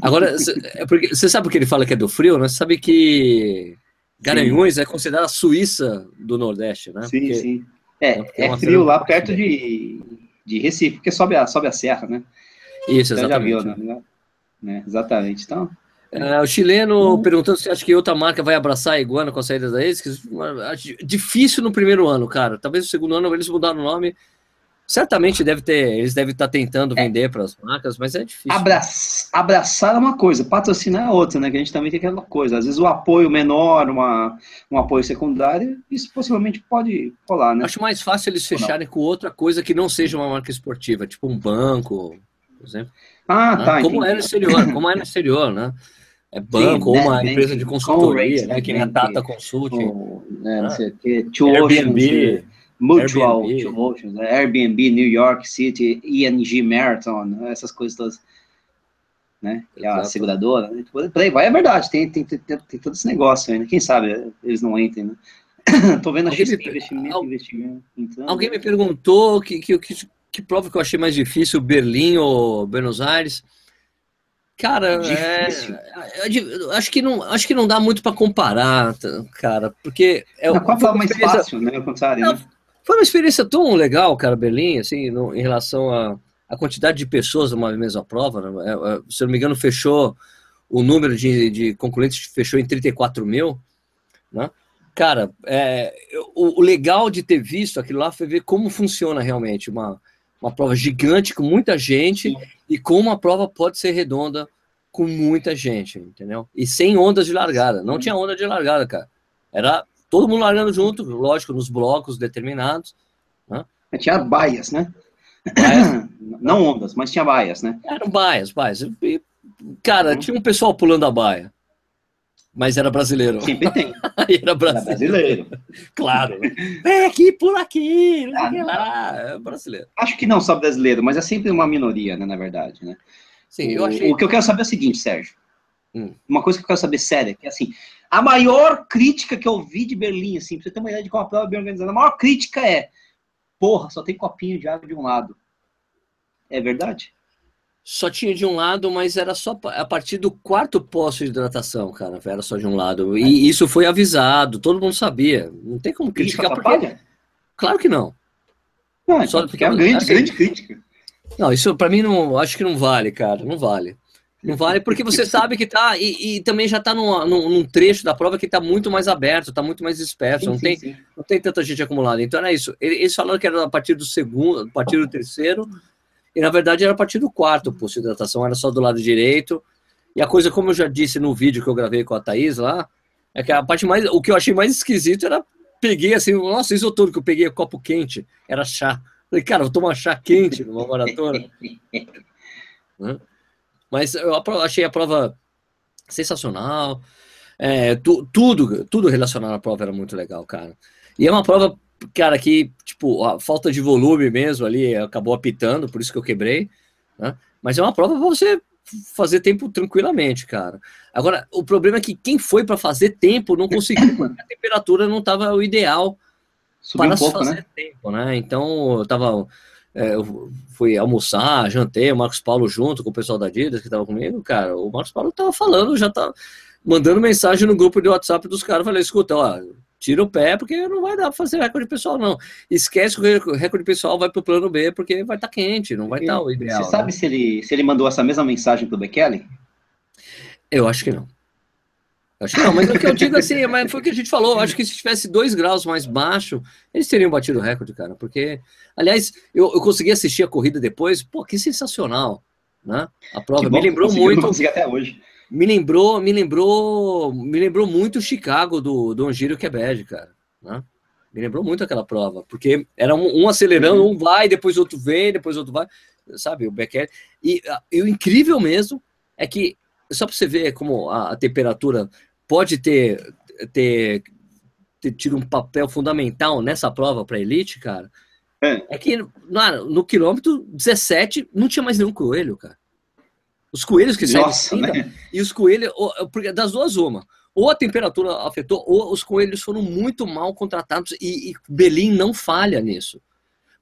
Agora, cê- é você sabe porque ele fala que é do frio, né? Você sabe que Garanhuns é considerada a Suíça do Nordeste, né? Sim, Porque- sim. É, porque é é frio lá perto de, de Recife, porque sobe a, sobe a serra, né? Isso, já exatamente. viu, né? né? Exatamente. Então, É, o chileno perguntando se acha que outra marca vai abraçar a Iguana com a saída da ASICS. Difícil no primeiro ano, cara. Talvez no segundo ano eles mudaram o nome. Certamente deve ter, eles devem estar tentando vender para as marcas, mas é difícil. abraçar, abraçar é uma coisa, patrocinar é outra, né? Que a gente também tem aquela coisa. Às vezes o apoio menor, uma, um apoio secundário, isso possivelmente pode rolar, né? Acho mais fácil eles não? fecharem com outra coisa que não seja uma marca esportiva, tipo um banco, por exemplo. Ah, né? tá. como entendi. é no exterior, como é no exterior, né? É banco ou né, uma empresa de consultoria, né? Que nem a Tata Consulting, né, não Ah. sei o quê, Airbnb. Mutual, Airbnb. Oceans, né, Airbnb, New York City, ING Marathon, né, essas coisas todas. Né? Que é a seguradora. Né? Por aí vai, é verdade, tem, tem, tem, tem, todo esse negócio aí, né? Quem sabe eles não entrem, né? Tô vendo a me- investimento, al- investimento. entrando. Alguém me perguntou que, que, que, que prova que eu achei mais difícil, Berlim ou Buenos Aires. Cara, Difícil. é, eu acho que não, acho que não dá muito para comparar, cara, porque é, Não, qual foi é mais fácil, né? Ao contrário, Não, né? Foi uma experiência tão legal, cara, Berlim, assim, no- em relação à à quantidade de pessoas numa mesma prova. né? É, é, se eu não me engano, fechou o número de, de concorrentes fechou em 34 mil, né? Cara, é, o, o legal de ter visto aquilo lá foi ver como funciona realmente uma, uma prova gigante com muita gente e como a prova pode ser redonda com muita gente, entendeu? E sem ondas de largada. Não tinha onda de largada, cara. Era todo mundo largando junto, lógico, nos blocos determinados. Né? Tinha baias, né? Baias. Não ondas, mas tinha baias, né? Eram baias, baias. E, cara, tinha um pessoal pulando a baia. Mas era brasileiro. Sempre tem. Era Era brasileiro. brasileiro. Claro. Vem aqui, pula aqui, não sei Ah, lá. É brasileiro. Acho que não só brasileiro, mas é sempre uma minoria, né, na verdade, né? Sim, eu O- achei. O que eu quero saber é o seguinte, Sérgio. Hum. Uma coisa que eu quero saber séria, que é assim, a maior crítica que eu vi de Berlim, assim, pra você ter uma ideia de como a prova é bem organizada, a maior crítica é, porra, só tem copinho de água de um lado. É verdade? Só tinha de um lado, mas era só a partir do quarto posto de hidratação, cara. Era só de um lado. E isso foi avisado, todo mundo sabia. Não tem como Isso criticar, porque. atrapalha? Claro que não. Não, Só só porque- é uma grande, assim, grande crítica. Não, isso pra mim não. Acho que não vale, cara. Não vale. Não vale porque você sabe que tá. E, e também já tá num, num, num trecho da prova que tá muito mais aberto, tá muito mais disperso. não, Sim, tem, sim, sim. não tem tanta gente acumulada. Então era isso. Ele- Eles falaram que era a partir do segundo, a partir do terceiro, e na verdade era a partir do quarto posto de hidratação, era só do lado direito. E a coisa, como eu já disse no vídeo que eu gravei com a Thaís lá, é que a parte mais. O que eu achei mais esquisito era. Peguei assim, nossa, isso todo que eu peguei copo quente, era chá. Falei, cara, vou tomar chá quente numa maratona. Né? Mas eu achei a prova sensacional. É, tu- tudo, tudo relacionado à prova era muito legal, cara. E é uma prova, cara, que, tipo, a falta de volume mesmo ali acabou apitando, por isso que eu quebrei. né? Mas é uma prova pra você fazer tempo tranquilamente, cara. Agora, o problema é que quem foi para fazer tempo não conseguiu, porque a temperatura não estava o ideal Subiu para um pouco, fazer né? tempo, né? Então, eu tava. É, eu fui almoçar, jantei, o Marcos Paulo junto com o pessoal da Adidas que tava comigo, cara. O Marcos Paulo tava falando, já tá mandando mensagem no grupo de WhatsApp dos caras. Falei, escuta, ó, tira o pé, porque não vai dar pra fazer recorde pessoal, não. Esquece que o rec- recorde pessoal vai pro plano B, porque vai estar quente, não vai estar o ideal. Você sabe né? se, ele, se ele mandou essa mesma mensagem pro Bekele? Eu acho que não. Acho que não, mas o que eu digo assim, mas foi o que a gente falou. Acho que se tivesse dois graus mais baixo, eles teriam batido o recorde, cara. Porque, aliás, eu, eu consegui assistir a corrida depois, pô, que sensacional, né? A prova bom me lembrou muito, até hoje. me lembrou, me lembrou, me lembrou muito o Chicago do, do Angírio Quebed, cara, né? Me lembrou muito aquela prova, porque era um, um acelerando, um vai, depois outro vem, depois outro vai, sabe, o Becker. E, ah, e o incrível mesmo é que, só para você ver como a, a temperatura pode ter, ter, ter tido um papel fundamental nessa prova para elite, cara, É. é que no, no quilômetro 17 não tinha mais nenhum coelho, cara. Os coelhos que saíram Nossa, de 30, né? e os coelhos, das duas, uma. Ou a temperatura afetou, ou os coelhos foram muito mal contratados, e, e Belém não falha nisso.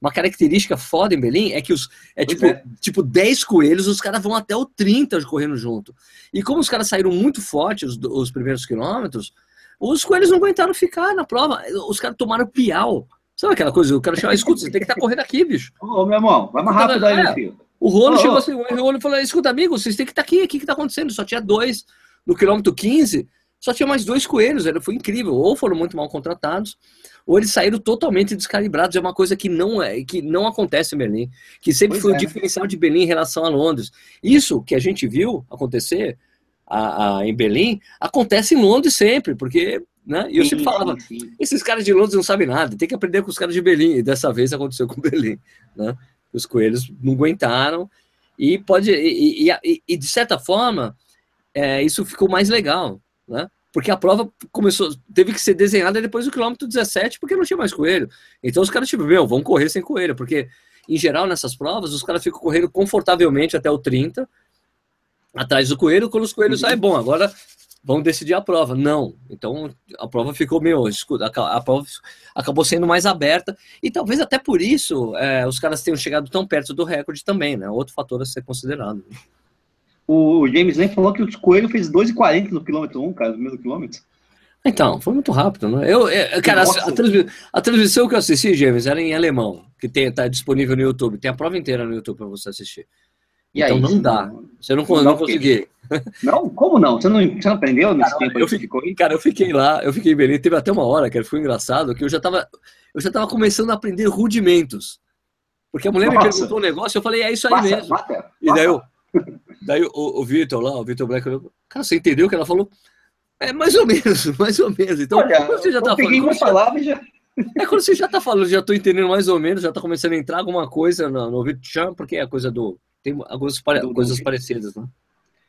Uma característica foda em Belém é que os, é Pois tipo, é. tipo 10 coelhos, os caras vão até o 30 correndo junto. E como os caras saíram muito fortes os, os primeiros quilômetros, os coelhos não aguentaram ficar na prova. Os caras tomaram piau. Sabe aquela coisa? O cara chama, escuta, você tem que estar correndo aqui, bicho. Ô, meu irmão, vai mais rápido aí, É. filho. O Rolo Ô, chegou ô. assim, o Rolo falou: escuta, amigo, vocês têm que estar aqui, o que está acontecendo? Só tinha dois. No quilômetro 15, só tinha mais dois coelhos, era, foi incrível. Ou foram muito mal contratados, ou eles saíram totalmente descalibrados. É uma coisa que não é, que não acontece em Berlim, que sempre Pois foi é, o diferencial de Berlim em relação a Londres. Isso que a gente viu acontecer a- a- em Berlim, acontece em Londres sempre, porque, né? E eu sempre Sim, falava, sim, sim. esses caras de Londres não sabem nada, tem que aprender com os caras de Berlim. E dessa vez aconteceu com Berlim, né? Os coelhos não aguentaram e pode e, e- e- e, de certa forma é, isso ficou mais legal, né? Porque a prova começou, teve que ser desenhada depois do quilômetro 17, porque não tinha mais coelho. Então os caras tipo, meu, vão correr sem coelho, porque em geral nessas provas os caras ficam correndo confortavelmente até o 30 atrás do coelho, quando os coelhos saem, bom, agora vão decidir a prova. Não. Então a prova ficou meio. a prova acabou sendo mais aberta. E talvez até por isso é, os caras tenham chegado tão perto do recorde também, né? Outro fator a ser considerado. O James Lane falou que o Coelho fez 2,40 no quilômetro 1, cara, no meio do quilômetro. Então, foi muito rápido, né? Eu, eu- cara, a, a transmi- a transmissão que eu assisti, James, era em alemão, que tem, tá disponível no YouTube. Tem a prova inteira no YouTube para você assistir. E então aí, não dá. Você não, não não, consegui. Não? Como não? Você não, você não aprendeu nesse Cara, tempo eu fiquei- ficou aí? Cara, eu fiquei lá, eu fiquei em Belém, teve até uma hora, que foi engraçado, que eu já tava, eu já tava começando a aprender rudimentos. Porque a mulher me Nossa. perguntou um negócio, eu falei, é isso aí Passa, mesmo. mata, E daí eu, Daí o, o Vitor lá, o Vitor Black, falou, cara, você entendeu o que ela falou? É mais ou menos, mais ou menos. Então, Olha, você já tá falando. uma palavra e já. É quando você já tá falando, já tô entendendo mais ou menos, já tá começando a entrar alguma coisa no, no já, porque é a coisa do. Tem algumas pare- Do- do coisas ouvido. parecidas, né?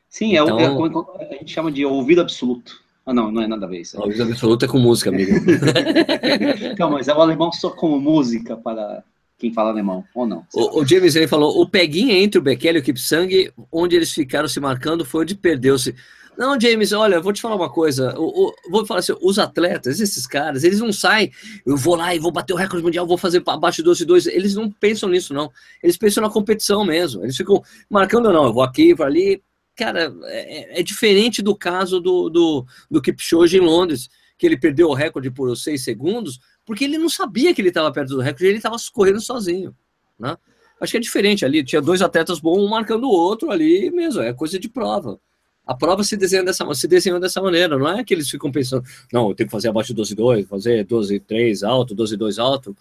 Sim, é, o- Então- é como a gente chama de ouvido absoluto. Ah, não, não é nada a ver isso. O ouvido absoluto é com música, amigo. Então, mas é o alemão só como música para quem fala alemão, ou não? O, o James aí falou: o peguinha entre o Bekele e o Kipsang, onde eles ficaram se marcando, foi onde perdeu-se. Não, James, olha, vou te falar uma coisa. O, o- vou falar assim: os atletas, esses caras, eles não saem, eu vou lá e vou bater o recorde mundial, vou fazer abaixo de 12 e 2. Eles não pensam nisso, não. Eles pensam na competição mesmo. Eles ficam marcando, não, eu vou aqui, vou ali. Cara, é, é diferente do caso do, do, do Kipchoge em Londres, que ele perdeu o recorde por 6 segundos, porque ele não sabia que ele estava perto do recorde, ele estava correndo sozinho. Né? Acho que é diferente ali. Tinha dois atletas bons, um marcando o outro ali mesmo. É coisa de prova. A prova se desenha dessa, se desenhou dessa maneira. Não é que eles ficam pensando, não, eu tenho que fazer abaixo de 12,2, fazer 12,3 alto, 12,2 alto.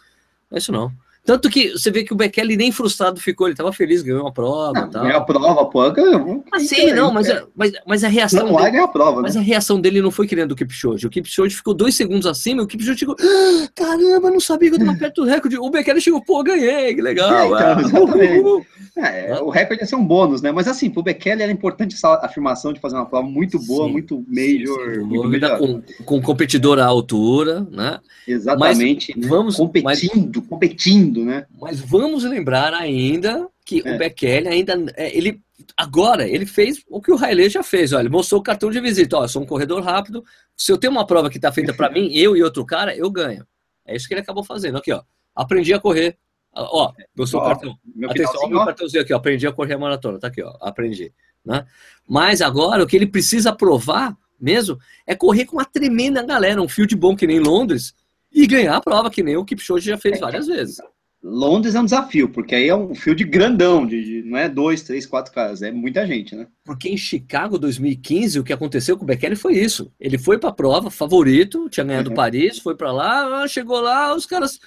Não é isso não. Tanto que você vê que o Bekele nem frustrado ficou, ele estava feliz, ganhou uma prova. Não, tal. ganhar a prova, pô. ganhou. Ah, sim, não, mas, a- mas, mas a reação Não, dele, a prova, né? mas a reação dele não foi que nem a do Kipchoge. O Kipchoge ficou dois segundos acima e o Kipchoge chegou, "Ah, caramba, não sabia que eu estava perto do recorde. O Bekele chegou, pô, ganhei, que legal. É, então, ah. É, o recorde ia ser um bônus, né? Mas assim, pro Bekele era importante essa afirmação de fazer uma prova muito boa, Sim, muito major, muito dúvida, melhor. com, com competidor à altura, né? Exatamente. né? vamos- competindo, competindo, né? Mas vamos lembrar ainda que É. o Bekele ainda é, ele agora ele fez o que o Haile já fez, olha, ele mostrou o cartão de visita, ó, eu sou um corredor rápido, se eu tenho uma prova que está feita para mim, eu e outro cara, eu ganho. É isso que ele acabou fazendo aqui, ó. Aprendi a correr. Ó, o Ó, cartão. Meu Atenção, ó, meu cartãozinho aqui, ó, aprendi a correr a maratona, tá aqui, ó, aprendi, né? Mas agora o que ele precisa provar mesmo é correr com uma tremenda galera, um field bom que nem Londres e ganhar a prova que nem o Kipchoge já fez várias vezes. Londres é um desafio, porque aí é um field grandão, de, de- não é dois, três, quatro caras, é muita gente, né? Porque em Chicago 2015 o que aconteceu com o Bekele foi isso. Ele foi para a prova, favorito, tinha ganhado Uhum. Paris, foi para lá, ah, chegou lá, os caras.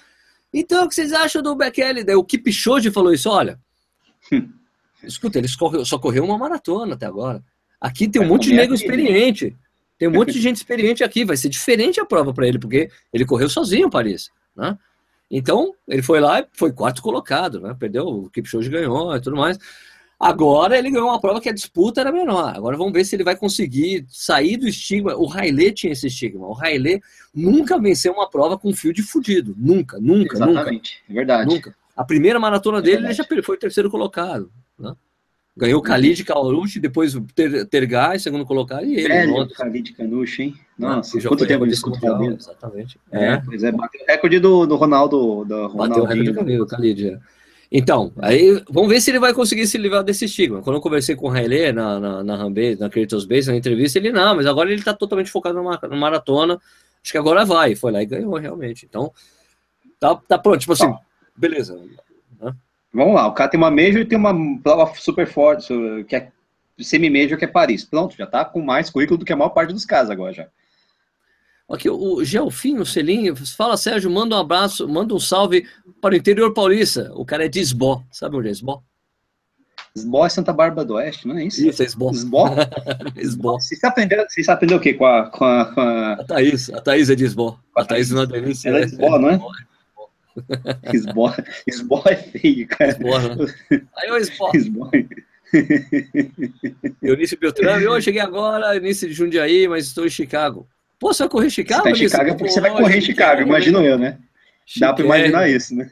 Então, o que vocês acham do Bekele? Daí o Kipchoge falou isso, olha. Escuta, ele só, correu uma maratona até agora. Aqui tem um Vai monte de nego aqui, experiente. Tem um monte de gente experiente aqui. Vai ser diferente a prova para ele, porque ele correu sozinho em Paris, né? Então, ele foi lá e foi quarto colocado, né? Perdeu, o Kipchoge ganhou e tudo mais. Agora ele ganhou uma prova que a disputa era menor. Agora vamos ver se ele vai conseguir sair do estigma. O Haile tinha esse estigma. O Haile nunca venceu uma prova com fio de fudido. Nunca, nunca, nunca, Exatamente, é verdade. nunca. A primeira maratona dele ele verdade. já foi o terceiro colocado. né? Ganhou o Khalid Kaoluchi, depois o Ter, Tergai, segundo colocado, e ele. Velho, Londres. Khalid Canucho, hein? né? Nossa, já quanto tempo ele escutou dele? Exatamente. É, É. pois é, bateu o recorde do, do Ronaldo, do Bateu o recorde do. Khalid, Khalid, é. Então, aí vamos ver se ele vai conseguir se livrar desse estigma. Quando eu conversei com o Haile na, na, na Rambase, na Creators Base, na entrevista, ele não, mas agora ele está totalmente focado numa, numa maratona. Acho que agora vai. Foi lá e ganhou realmente. Então, tá, tá pronto. Tipo assim, Tá. beleza. Vamos lá, o cara tem uma Major e tem uma prova super forte, que é semi-Major, que é Paris. Pronto, já tá com mais currículo do que a maior parte dos casos agora já. Aqui, o Gelfim, o Selinho, fala, Sérgio, manda um abraço, manda um salve para o interior paulista. O cara é de Esbó. Sabe onde é Esbó? Esbó é Santa Bárbara do Oeste, não é isso? Isso, é Esbó. Esbó? Esbó. Vocês aprenderam, vocês aprenderam o quê? Com a, com a, com a A Thaís, a Thaís é de Esbó. A Thaís não é delícia. Ela é de Esbó, não é? Esbó? Esbó é feio, cara. Esbó, né? Aí o Esbó. Esbó. Eunice Beltrame, eu cheguei agora, Eunice de Jundiaí, mas estou em Chicago. Pô, você vai correr em Você Chicago? tá em? Chicago é porque você vai correr em Chicago, imagino eu, né? Dá pra chiquérrimo. imaginar isso, né?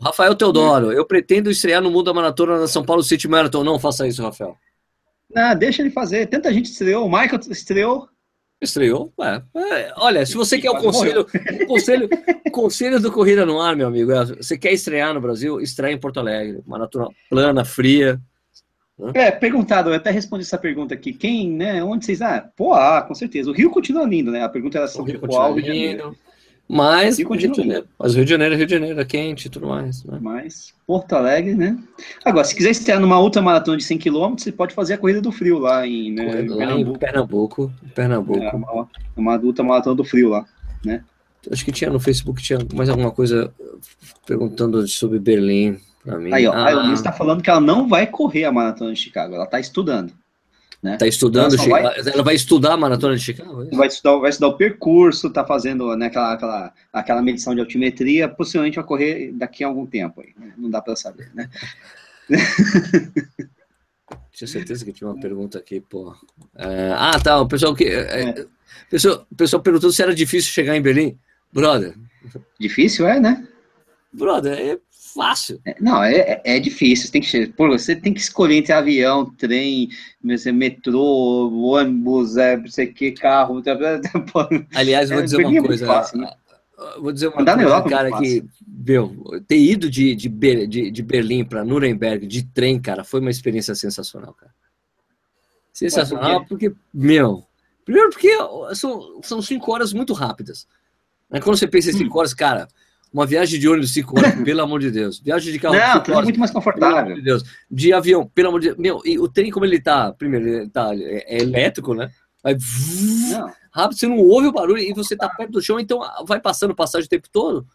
Rafael Teodoro, eu pretendo estrear no mundo da maratona na São Paulo City Marathon. Não faça isso, Rafael. Não, deixa ele fazer. Tanta gente estreou. O Michael estreou. Estreou? É. É, olha, se você E quer o conselho, o conselho, o conselho do Corrida no Ar, meu amigo, é, você quer estrear no Brasil, estreia em Porto Alegre. Maratona plana, fria. É, perguntado, eu até respondi essa pergunta aqui. Quem, né? Onde vocês. Ah, Poá, com certeza. O Rio continua lindo, né? A pergunta era O sobre Rio Poá, o continua Rio de Janeiro. Lindo. Mas, Rio de Janeiro. Mas Rio de Janeiro, é Rio de Janeiro, é quente e tudo mais. Né? Mas Porto Alegre, né? Agora, se quiser estrear numa outra maratona de 100 km, você pode fazer a Corrida do Frio lá em, né, em Lá em Pernambuco. Pernambuco. Pernambuco. É uma, uma outra maratona do Frio lá. Acho que tinha no Facebook, tinha mais alguma coisa perguntando sobre Berlim. Pra mim, Aí, ó, ah, a Eunice está falando que ela não vai correr a maratona de Chicago, ela está estudando. Né? tá estudando, Ela só Chica- vai- ela vai estudar a maratona de Chicago? é? Vai estudar, vai estudar o percurso, tá fazendo né, aquela, aquela, aquela medição de altimetria, possivelmente vai correr daqui a algum tempo. Aí, né? Não dá para saber, né? Tinha certeza que tinha uma pergunta aqui, pô. É, ah, tá. O pessoal que. é, é, pessoal, o pessoal perguntou se era difícil chegar em Berlim. Brother, Difícil é, né? brother, é fácil. É, Não, é, é- é difícil. Você tem, que, pô, você tem que escolher entre avião, trem, metrô, ônibus, é, não sei o que, carro. pô, Aliás, vou É, dizer uma coisa. fácil, né? eu Vou dizer uma Andar coisa, Europa é cara, que, meu, ter ido de, de, de, de Berlim para Nuremberg de trem, cara, foi uma experiência sensacional, cara. Sensacional, porque, meu, primeiro porque são, são cinco horas muito rápidas. Quando você pensa em Hum. cinco horas, cara, uma viagem de ônibus cinco horas, pelo amor de Deus. Viagem de carro Não, cinco trem é horas, muito mais pelo amor confortável. de Deus. De avião, pelo amor de Deus. Meu, e o trem, como ele tá, primeiro, ele tá, é, é elétrico, né? Vai rápido, você não ouve o barulho e você tá perto do chão, então vai passando passagem o tempo todo.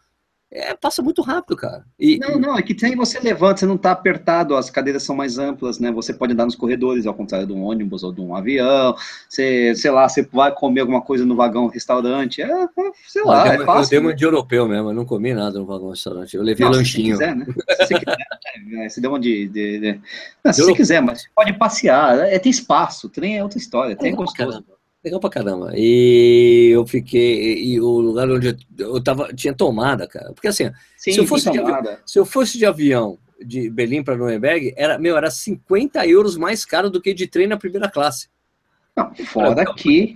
É, passa muito rápido, cara. E, Não, não, é que tem você levanta, você não está apertado, as cadeiras são mais amplas, né? Você pode andar nos corredores, ao contrário de um ônibus ou de um avião. Você, sei lá, você vai comer alguma coisa no vagão restaurante. É, é, sei lá, eu, é dei uma- eu fácil. dei uma de europeu mesmo, eu não comi nada no vagão restaurante. Eu levei Não, se lanchinho. você quiser, né? Se você quiser, é, você deu uma de. de- de- Não, se Eu- você quiser, mas você pode passear. É, tem espaço, o trem é outra história, trem é gostoso. caramba. Legal pra caramba. E eu fiquei. E o lugar onde eu, eu tava. Tinha tomada, cara. Porque assim, Sim, Se eu fosse de tomada. se eu fosse de avião de Berlim para Nuremberg, era, meu, era 50 euros mais caro do que de trem na primeira classe. Não, fora que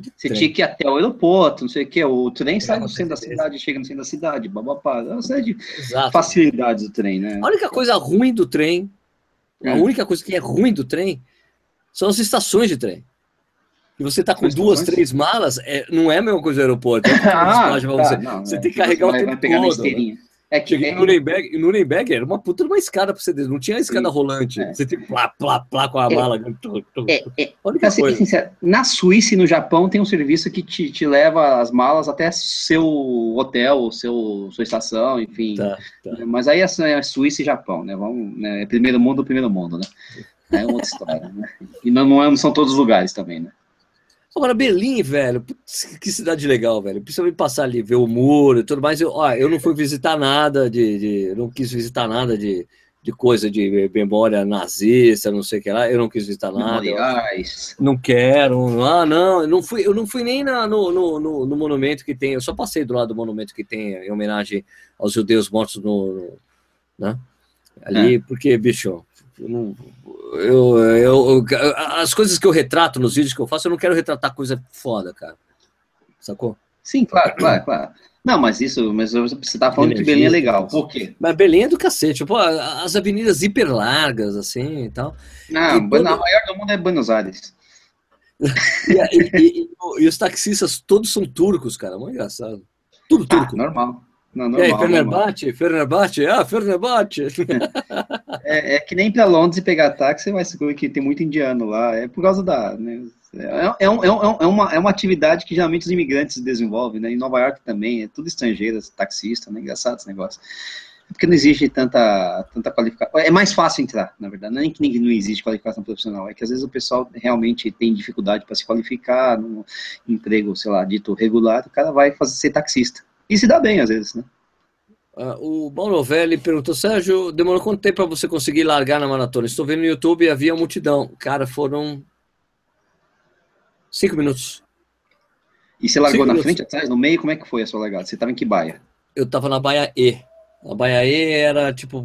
De você tinha que ir até o aeroporto, não sei o quê. O trem sai com do centro da cidade, chega no centro da cidade, babapá. É uma série de Exato. facilidades do trem, né? A única coisa ruim do trem, a Hum. única coisa que é ruim do trem são as estações de trem. E você tá com As duas, três malas, é, não é a mesma coisa do aeroporto. É Ah, tá, você. não, Você é. tem que carregar o tempo vai pegar na todo, né? esteirinha. É que Cheguei é, em Nuremberg, em Nuremberg era uma puta de uma escada pra você descer, não tinha escada rolante. É. Você tem que plá, plá, plá com a É. mala. é, é, A única pra ser bem coisa. sincero, na Suíça e no Japão tem um serviço que te, te leva as malas até seu hotel, seu, sua estação, enfim. Tá, tá. Mas aí é, é Suíça e Japão, né? Vamos, né? É primeiro mundo, primeiro mundo, né? É outra história, né? E não, é- não são todos os lugares também, né? Agora, Berlim, velho, putz, que cidade legal, velho. Principalmente passar ali, ver o muro e tudo mais. Eu, ó, eu não fui visitar nada de, de- não quis visitar nada de, de coisa de memória nazista, não sei o que lá. Eu não quis visitar nada. Memoriais. Não quero. Ah, não, eu não fui, eu não fui nem na- no, no, no- no monumento que tem. Eu só passei do lado do monumento que tem em homenagem aos judeus mortos no. no- né? Ali, porque, bicho, eu não- eu, eu- as coisas que eu retrato nos vídeos que eu faço, eu não quero retratar coisa foda, cara. Sacou? Sim, claro, claro, claro. Não, mas isso, mas você tá falando que Energia, Belém é legal. Por quê? Mas Belém é do cacete. Pô, as avenidas hiper largas, assim e tal. Não, E quando- a maior do mundo é Buenos Aires. E, e- e- os taxistas todos são turcos, cara. Muito engraçado. Tudo Ah, turco. normal. Não, E aí, normal, normal. Fenerbahçe? Fenerbahçe? Ah, Fenerbahçe. É, é que nem para Londres e pegar táxi, você vai saber que tem muito indiano lá. É por causa da. Né, é, é, um- é, um- é uma, é uma atividade que geralmente os imigrantes desenvolvem, né? Em Nova York também, é tudo estrangeiro, taxista, né? Engraçado esse negócio. Porque não existe tanta, tanta qualificação. É mais fácil entrar, na verdade. Não é que nem- não existe qualificação profissional, é que às vezes o pessoal realmente tem dificuldade para se qualificar num emprego, sei lá, dito regular, o cara vai fazer, ser taxista. E se dá bem, às vezes, né? Ah, o Maurovelli perguntou, Sérgio, demorou quanto tempo para você conseguir largar na maratona? Estou vendo no YouTube e havia multidão. Cara, foram cinco minutos. E você largou Cinco na minutos. frente, atrás, no meio? Como é que foi a sua largada? Você estava em que baia? Eu tava na Baia E. A Baia E era tipo.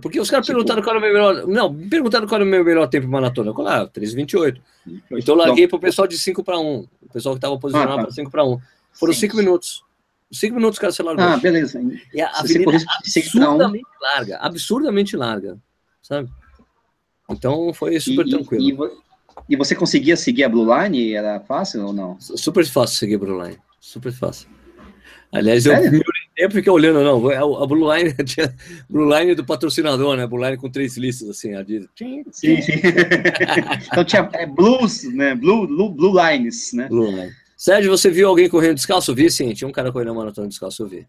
Porque os caras Tipo- perguntaram qual era o meu melhor. Não, me perguntaram qual era o meu melhor tempo em maratona. Eu falei, ah, 3,28. Então eu larguei pro pessoal de 5 para 1. O pessoal que tava posicionado Ah, tá. para 5 para 1. Foram Sim. 5 minutos. 5 minutos, cara, você largou. Ah, beleza. e a Se você avenida corresse de 5 para 1, absurdamente larga. Absurdamente larga. Sabe? Então foi super e, tranquilo. E, e você conseguia seguir a Blue Line? Era fácil ou não? Super fácil seguir a Blue Line. Super fácil. Aliás, eu Sério? me orientei e fiquei olhando, não. é A Blue Line tinha Blue Line do patrocinador, né? Blue Line com três listas, assim. A de... Sim, sim. então tinha é, Blues, né? Blue, Blue, Blue Lines, né? Blue Line. Sérgio, você viu alguém correndo descalço? Vi, sim. Tinha um cara correndo na maratona descalço, eu vi.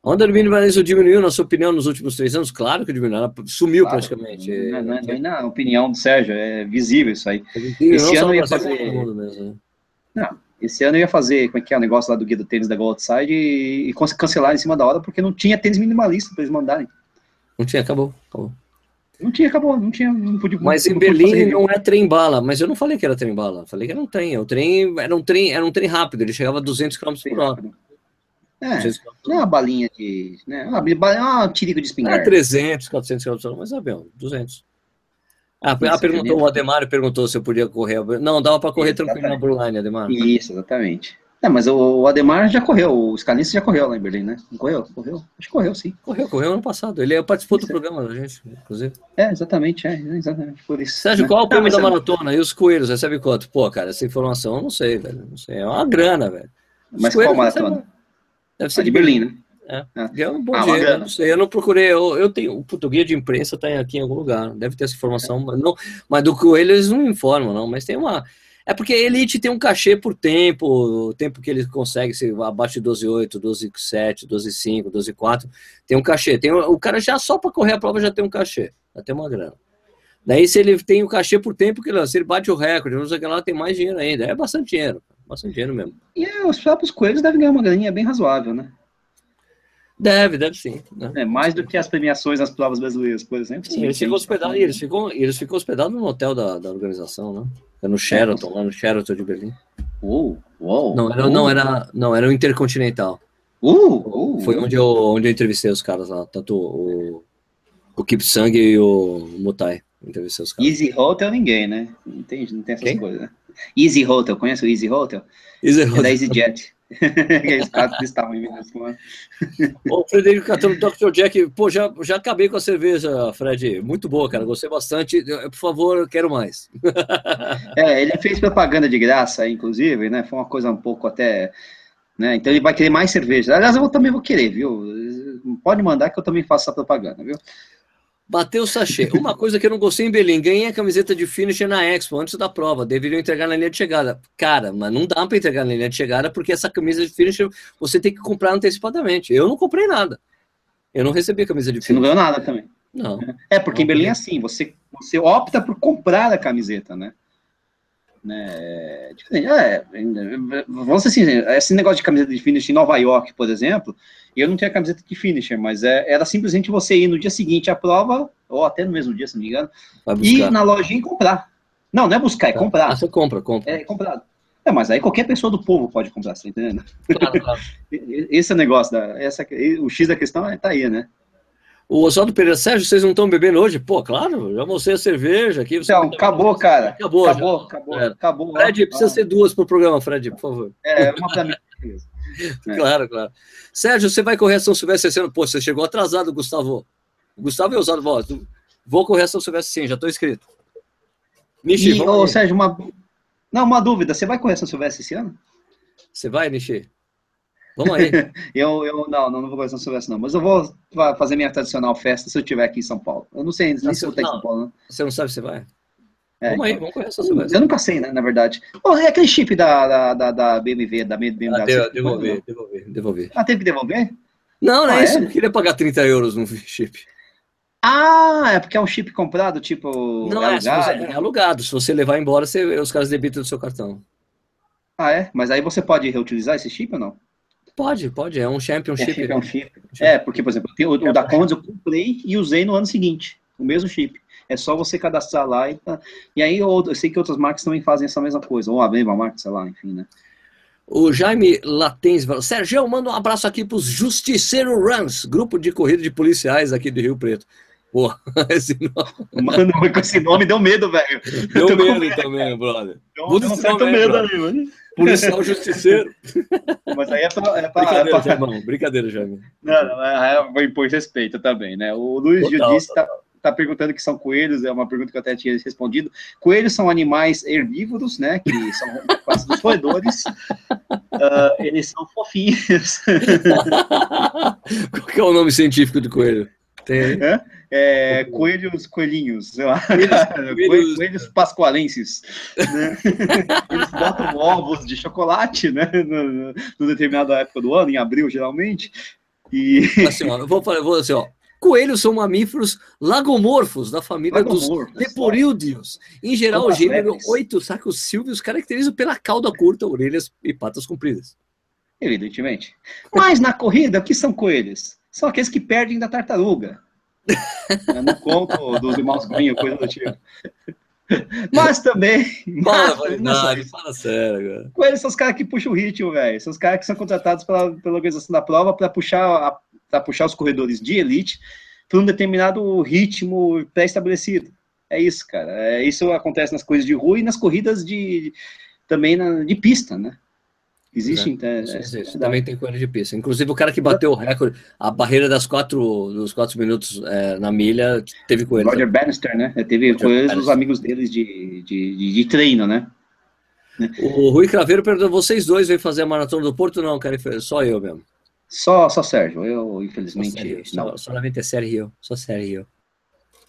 A onda do minimalismo diminuiu, na sua opinião, nos últimos três anos? Claro que diminuiu, ela sumiu Claro, praticamente. Não, não, não, na opinião do Sérgio, é visível isso aí. Não Esse ano no ia fazer- mesmo, né? Esse ano eu ia fazer, como é que é, o negócio lá do guia do tênis da Go Outside e, e em cima da hora porque não tinha tênis minimalista para eles mandarem. Não tinha, acabou. acabou. Não tinha, acabou, não tinha, não podia. Mas não em Berlim não é trem bala, mas eu não falei que era trem bala, falei que era um trem. O trem era um trem, era um trem rápido, ele chegava a 200 km por hora. É, 200 km por não é uma balinha de. Né, uma, ba- é uma tirico de espingarda. É 300, 400 km por hora, mas avião, 200. Ah, Isso, ah, perguntou, o Ademar perguntou se eu podia correr. Não, dava para correr tranquilo na. Broline, Ademar. Isso, exatamente. É, mas o, Ademar já correu, o Scalise já correu lá em Berlim, né? Não correu? Correu? Acho que correu, sim. Correu, correu ano passado. Ele participou do Isso. programa da gente, inclusive. É, exatamente, é, exatamente, por isso. Sérgio, né? qual é o prêmio da é- maratona? E os coelhos, recebe quanto? Pô, cara, essa informação eu não sei, velho. Não sei. É uma grana, velho. Os Mas qual maratona? recebem- Deve ser A de Berlim, né? É um bom Ah, uma dinheiro, eu grana. não sei, eu não procurei, eu, eu tenho, o guia de imprensa tá aqui em algum lugar, deve ter essa informação, mas, não, mas do Coelho eles não informam, não, mas tem uma, é porque a Elite tem um cachê por tempo, o tempo que ele consegue, se abaixo de 12,8, 12,7, 12,5, 12,4, tem um cachê, tem, o cara já só para correr a prova já tem um cachê, já tem uma grana. Daí se ele tem o cachê por tempo, que se ele bate o recorde, não sei que lá, tem mais dinheiro ainda, é bastante dinheiro, bastante dinheiro mesmo. E os próprios coelhos devem ganhar uma graninha bem razoável, né? Deve, deve sim. Né? É, mais do que as premiações nas provas brasileiras, por exemplo. Sim, eles ficam hospedados, eles ficam, eles ficam hospedados no hotel da, da organização, né? É no Sheraton, lá no Sheraton de Berlim. Uou, uou, Não, era, uou, não, era, não, era o Intercontinental. Uh, uh, Foi onde eu, onde eu entrevistei os caras lá, tanto o, o Kip Sang e o Mutai. Entrevistei os caras. Easy Hotel ninguém, né? Não tem, não tem essas Quem? coisas, né? Easy Hotel, conhece o Easy Hotel? Easy É da Hotel. EasyJet. Aqueles caras que estavam em Minas Gerais. Ô, Frederico Catano, Dr. Jack, pô, já, já acabei com a cerveja, Fred. Muito boa, cara. Gostei bastante. Por favor, quero mais. É, ele fez propaganda de graça, inclusive, né? Foi uma coisa um pouco até. Né? Então ele vai querer mais cerveja. Aliás, eu também vou querer, viu? Pode mandar que eu também faço essa propaganda, viu? Bateu o sachê. Uma coisa que eu não gostei em Berlim, ganhei a camiseta de finisher na Expo antes da prova. Deveriam entregar na linha de chegada. Cara, mas não dá para entregar na linha de chegada porque essa camisa de finisher você tem que comprar antecipadamente. Eu não comprei nada. Eu não recebi a camisa de Você não ganhou nada também. Não. É, porque em Berlim é assim, você, você opta por comprar a camiseta, né? né? É, diferente. É, vamos dizer assim, esse negócio de camiseta de finish em Nova York, por exemplo, eu não tinha camiseta de finisher, mas é, era simplesmente você ir no dia seguinte à prova, ou até no mesmo dia, se não me engano, e ir na lojinha e comprar. Não, não é buscar, é Ah, comprar. você compra, compra. É comprado. É, mas aí qualquer pessoa do povo pode comprar, você tá entendendo? Claro, claro. Esse é o negócio, da, essa, o X da questão é, tá aí, né? O Oswaldo Pereira, Sérgio, vocês não estão bebendo hoje? Pô, claro, já mostrei a cerveja aqui. você Então, não tá acabou, bebendo. cara. Acabou, já. Acabou, acabou, É. acabou. Fred, precisa Ah, ser duas pro programa, Fred, por favor. É, uma pra mim. É. Claro, claro. Sérgio, você vai correr a São Silvestre esse ano? Pô, você chegou atrasado, Gustavo. O Gustavo é usado, voz. Vou correr a São Silvestre sim, já estou inscrito. Nishi, E, ô. Sérgio, uma... Não, uma dúvida. Você vai correr São Silvestre esse ano? Você vai, Nishi? Vamos aí. Eu, eu não, não, não vou correr São Silvestre, não. Mas eu vou fa- fazer minha tradicional festa se eu estiver aqui em São Paulo. Eu não sei nem se eu estar em Não. São Paulo, não. Você não sabe se vai? É, vamos aí, então. vamos correr a São Silvestre. Eu nunca sei, né, na verdade. Pô, é aquele chip da, da, da, da BMW, da BMW. Ah, devolver, não? devolver, devolver. Ah, teve que devolver? Não, não é Ah, isso. é? Eu não queria pagar 30 euros no chip. Ah, é porque é um chip comprado, tipo. Não é, você- alugado? é alugado. Se você levar embora, você- os caras debitam do seu cartão. Ah, é? Mas aí você pode reutilizar esse chip ou não? Pode, pode. É um championship. É, é um chip. É, porque, por exemplo, o, o da Condes eu comprei e usei no ano seguinte, o mesmo chip. É só você cadastrar lá e tá. E aí eu, eu sei que outras marcas também fazem essa mesma coisa, ou a mesma marca, sei lá, enfim, né? O Jaime Latens fala, Sérgio, manda um abraço aqui para os Justiceiro Runs, grupo de corrida de policiais aqui de Rio Preto. Pô, esse nome Mano, com esse nome deu medo, velho. deu medo medo. também, brother. Deu, Muda deu um certo nome medo brother. ali, mano. Policial Justiceiro. Mas aí é pra. É pra, é Brincadeira, pra Jaimão. Brincadeira, Jaime. não, não, é, é, impor respeito também, né? O Luiz Judice tá, tá perguntando que são coelhos, é uma pergunta que eu até tinha respondido. Coelhos são animais herbívoros, né? Que são quase dos roedores. Ah, eles são fofinhos. Qual que é o nome científico do coelho? Tem aí? É, coelhos, coelhinhos, sei lá. Coelhos- coelhos- coelhos, pascoalenses. né? Eles botam ovos de chocolate, né? No, no, no determinada época do ano, em abril, geralmente. E Assim, ó, eu vou falar, eu vou assim, ó. Coelhos são mamíferos lagomorfos da família Lagomorfos, dos leporídeos. Em geral, o gênero. 8 sacos sílvios caracterizam pela cauda curta, orelhas e patas compridas. evidentemente. Mas na corrida, o que são coelhos? São aqueles que perdem da tartaruga. Eu não conto dos irmãos Green, coisa do tipo. Mas também. Fala, mas- fala sério, cara. Coelhos são os caras que puxam o ritmo, velho. São os caras que são contratados pela, pela organização da prova para puxar, a- pra puxar os corredores de elite para um determinado ritmo pré-estabelecido. É isso, cara. É, isso acontece nas coisas de rua e nas corridas de também na- de pista, né? Existe, então, é- é- existe. é- Também tem coelho de pista. Inclusive, o cara que bateu o recorde, a barreira das quatro, dos quatro minutos é, na milha, teve coelho. Roger Bannister, né? Teve Roger coelhos os amigos deles de, de, de, de treino, né? O Rui Craveiro perguntou: vocês dois vêm fazer a maratona do Porto? Não, cara, só eu mesmo. Só, só Sérgio. Eu, Só, infelizmente, sério, não. só, solamente é série Rio. Só série Rio.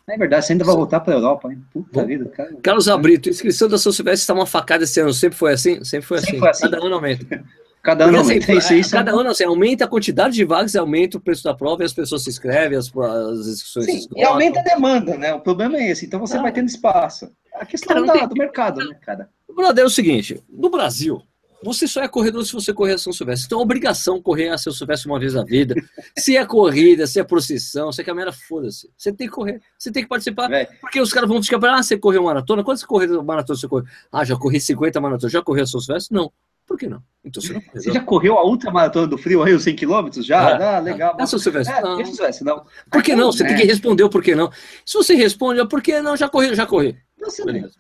É verdade, você ainda vai voltar para a Europa, hein? Puta Bom. vida, cara. Carlos Abrito, inscrição da São Silvestre está uma facada esse ano. Sempre foi assim? Sempre foi Sempre assim. foi assim. Cada ano aumenta. Cada ano Porque, assim, aumenta. É, isso cada é... ano assim, aumenta a quantidade de vagas, aumenta o preço da prova e as pessoas se inscrevem, as, as inscrições se Sim, esgotam. e aumenta a demanda, né? O problema é esse. Então você Não. vai tendo espaço. A questão Cara, não da- tem- do mercado, né, cara? Brother, é o seguinte: no Brasil, você só é corredor se você correr a São Silvestre. Então é obrigação correr a São Silvestre uma vez na vida. Se é corrida, se é procissão, se é caminhada, foda-se. Você tem que correr, você tem que participar. Porque os caras vão te ah, você correu maratona? Quantas corridas maratona você correu? Ah, já corri 50 maratonas. Já correu a São Silvestre? Não. Por que não? Então você não correu. Você já correu a ultramaratona do frio aí, os 100 km? Já? É. Ah, legal. É, São Silvestre? É, Não. Silvestre, não. Por que não? Você É. tem que responder o por que não. Se você responde, é por que não, já corri, já corri. Então você, Beleza.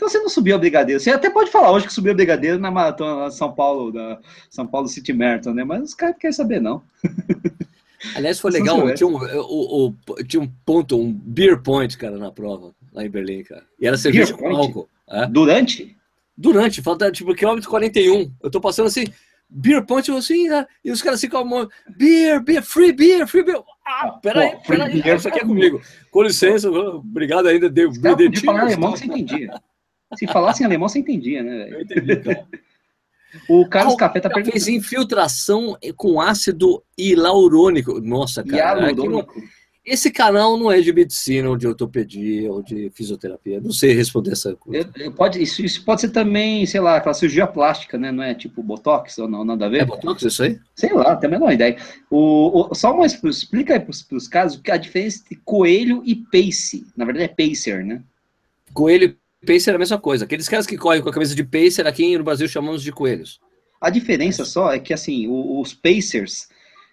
Então você não subiu a Brigadeiro. Você até pode falar hoje que subiu a Brigadeiro na maratona lá São Paulo, da São Paulo City Marathon, né? Mas os caras não querem saber, não. Aliás, foi legal, tinha um, o, o- tinha um ponto, um beer point, cara, na prova, lá em Berlim, cara. E era cerveja com point? álcool. é. Durante? Durante, falta tipo quilômetro 41. Eu tô passando assim, beer point, eu assim, né? e os caras ficam, mão, beer, beer, free beer, free beer. Ah, peraí, free peraí, beer. isso aqui é comigo. Com licença, obrigado ainda, deu podiam falar alemão que você entendia. Se falasse em alemão, você entendia, né, velho? Eu entendi, cara. O Carlos Ah, Café tá Já perguntando. fez infiltração com ácido hialurônico. Nossa, cara. Hialurônico. esse canal não é de medicina, ou de ortopedia, ou de fisioterapia. Não sei responder essa coisa. Eu- eu- pode, isso, isso pode ser também, sei lá, aquela cirurgia plástica, né? Não é tipo botox ou não, nada a ver? É botox isso aí? Sei lá, tem a menor ideia. O, o- só uma, explica aí pros, pros casos que a diferença entre coelho e pace. Na verdade é pacer, né? Coelho e pacer é a mesma coisa. Aqueles caras que correm com a camisa de pacer, aqui no Brasil chamamos de coelhos. A diferença só é que, assim, os pacers,